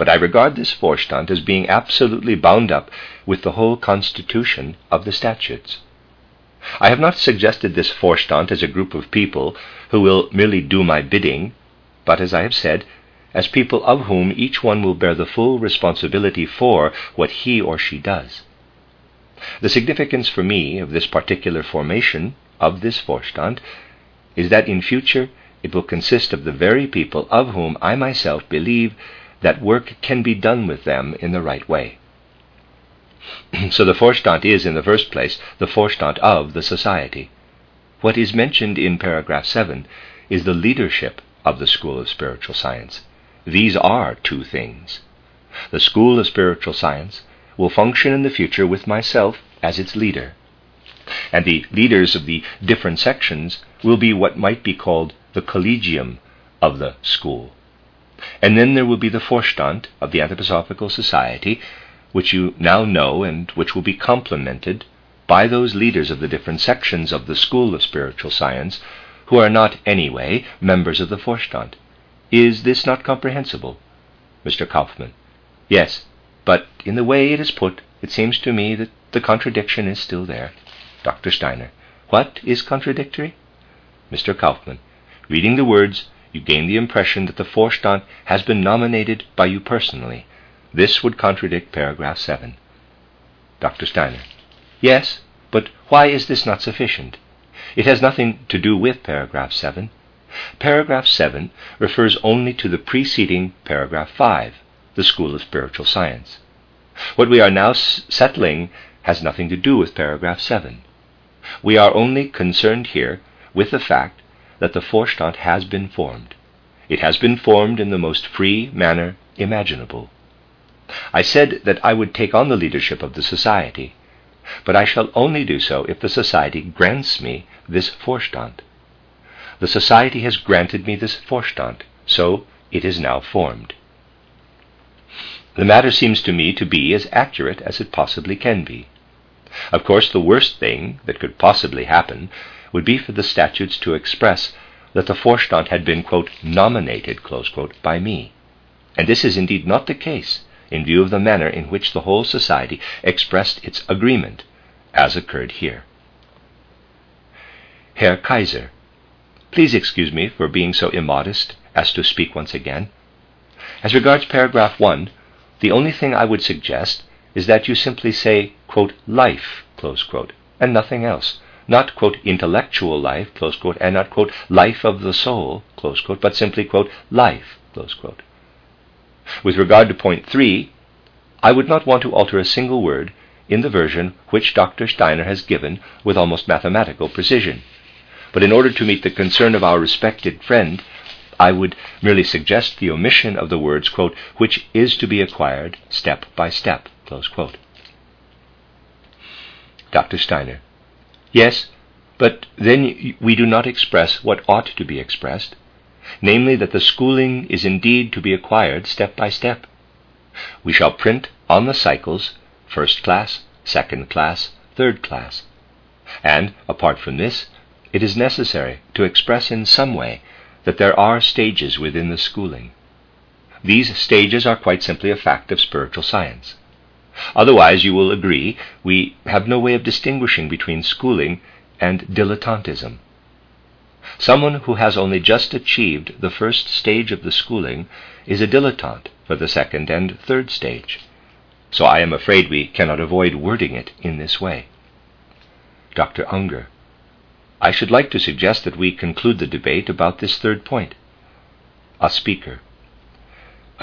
but I regard this Vorstand as being absolutely bound up with the whole constitution of the statutes. I have not suggested this Vorstand as a group of people who will merely do my bidding, but, as I have said, as people of whom each one will bear the full responsibility for what he or she does. The significance for me of this particular formation of this Vorstand is that in future it will consist of the very people of whom I myself believe that work can be done with them in the right way. so the Vorstand is, in the first place, the Vorstand of the society. What is mentioned in paragraph 7 is the leadership of the School of Spiritual Science. These are two things. The School of Spiritual Science will function in the future with myself as its leader. And the leaders of the different sections will be what might be called the collegium of the school And then there will be the Vorstand of the Anthroposophical Society, which you now know and which will be complemented by those leaders of the different sections of the School of Spiritual Science who are not anyway members of the Vorstand. Is this not comprehensible? Mr. Kaufmann. Yes, but in the way it is put, it seems to me that the contradiction is still there. Dr. Steiner. What is contradictory? Mr. Kaufmann. Reading the words, you gain the impression that the Vorstand has been nominated by you personally. This would contradict paragraph 7. Dr. Steiner. Yes, but why is this not sufficient? It has nothing to do with paragraph 7. Paragraph 7 refers only to the preceding paragraph 5, the School of Spiritual Science. What we are now s- settling has nothing to do with paragraph 7. We are only concerned here with the fact that the Vorstand has been formed. It has been formed in the most free manner imaginable. I said that I would take on the leadership of the society, but I shall only do so if the society grants me this Vorstand. The society has granted me this Vorstand, so it is now formed. The matter seems to me to be as accurate as it possibly can be. Of course, the worst thing that could possibly happen would be for the statutes to express that the Vorstand had been, quote, nominated, quote, by me. And this is indeed not the case in view of the manner in which the whole society expressed its agreement, as occurred here. Herr Kaiser, please excuse me for being so immodest as to speak once again. As regards paragraph 1, the only thing I would suggest is that you simply say, quote, life, quote, and nothing else. Not, quote, intellectual life, quote, and not, quote, life of the soul, quote, but simply, quote, life, With regard to point 3, I would not want to alter a single word in the version which Dr. Steiner has given with almost mathematical precision. But in order to meet the concern of our respected friend, I would merely suggest the omission of the words, quote, which is to be acquired step by step, Dr. Steiner. Yes, but then we do not express what ought to be expressed, namely that the schooling is indeed to be acquired step by step. We shall print on the cycles first class, second class, third class. And, apart from this, it is necessary to express in some way that there are stages within the schooling. These stages are quite simply a fact of spiritual science. Otherwise, you will agree, we have no way of distinguishing between schooling and dilettantism. Someone who has only just achieved the first stage of the schooling is a dilettante for the second and third stage. So I am afraid we cannot avoid wording it in this way. Dr. Unger. I should like to suggest that we conclude the debate about this third point. A speaker.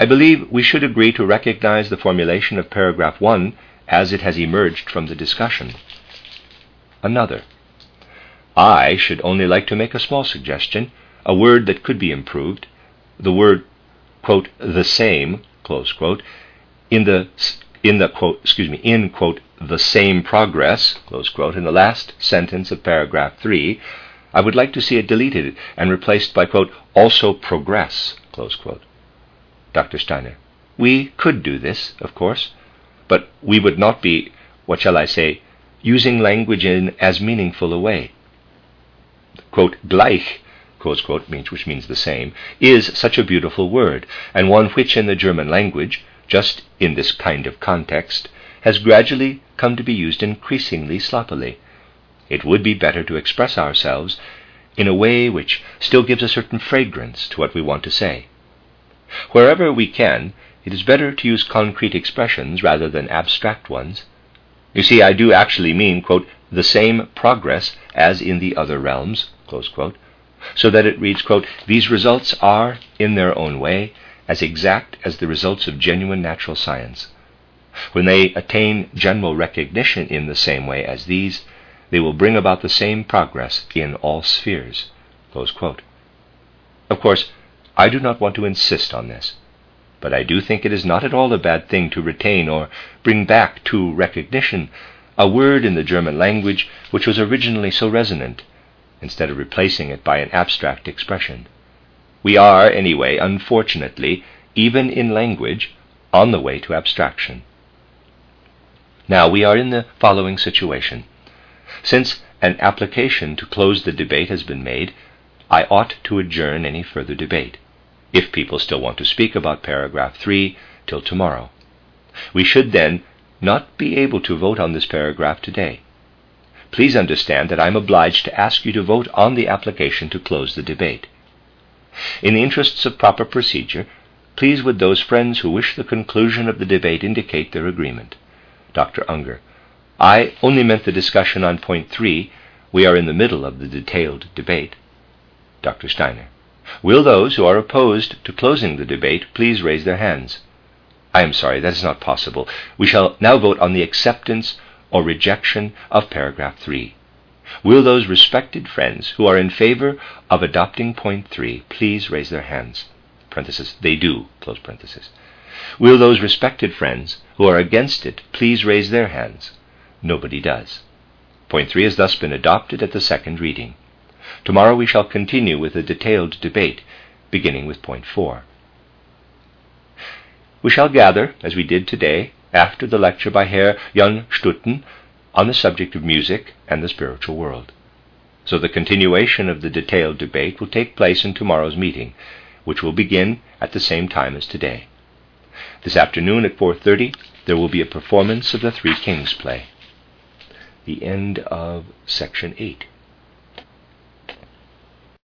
I believe we should agree to recognize the formulation of paragraph 1 as it has emerged from the discussion. Another. I should only like to make a small suggestion, a word that could be improved, the word, quote, the same, close quote, in the in the quote, excuse me, in quote, the same progress, close quote, in the last sentence of paragraph 3, I would like to see it deleted and replaced by, quote, also progress, close quote. Dr. Steiner. We could do this, of course, but we would not be, what shall I say, using language in as meaningful a way. Quote, gleich, quote, quote, means, which means the same, is such a beautiful word, and one which in the German language, just in this kind of context, has gradually come to be used increasingly sloppily. It would be better to express ourselves in a way which still gives a certain fragrance to what we want to say. Wherever we can, it is better to use concrete expressions rather than abstract ones. You see, I do actually mean, quote, the same progress as in the other realms, quote, so that it reads, quote, these results are, in their own way, as exact as the results of genuine natural science. When they attain general recognition in the same way as these, they will bring about the same progress in all spheres. Of course, I do not want to insist on this, but I do think it is not at all a bad thing to retain or bring back to recognition a word in the German language which was originally so resonant, instead of replacing it by an abstract expression. We are, anyway, unfortunately, even in language, on the way to abstraction. Now, we are in the following situation. Since an application to close the debate has been made, I ought to adjourn any further debate, if people still want to speak about paragraph 3, till tomorrow. We should then not be able to vote on this paragraph today. Please understand that I am obliged to ask you to vote on the application to close the debate. In the interests of proper procedure, please would those friends who wish the conclusion of the debate indicate their agreement. Dr. Unger. I only meant the discussion on point three. We are in the middle of the detailed debate. Dr. Steiner. Will those who are opposed to closing the debate please raise their hands? I am sorry, that is not possible. We shall now vote on the acceptance or rejection of paragraph 3. Will those respected friends who are in favor of adopting point 3 please raise their hands? They do. Will those respected friends who are against it please raise their hands? Nobody does. Point 3 has thus been adopted at the second reading. Tomorrow we shall continue with a detailed debate, beginning with point 4. We shall gather, as we did today, after the lecture by Herr Jan Stuten on the subject of music and the spiritual world. So the continuation of the detailed debate will take place in tomorrow's meeting, which will begin at the same time as today. This afternoon at 4:30 there will be a performance of the Three Kings play. The end of section 8.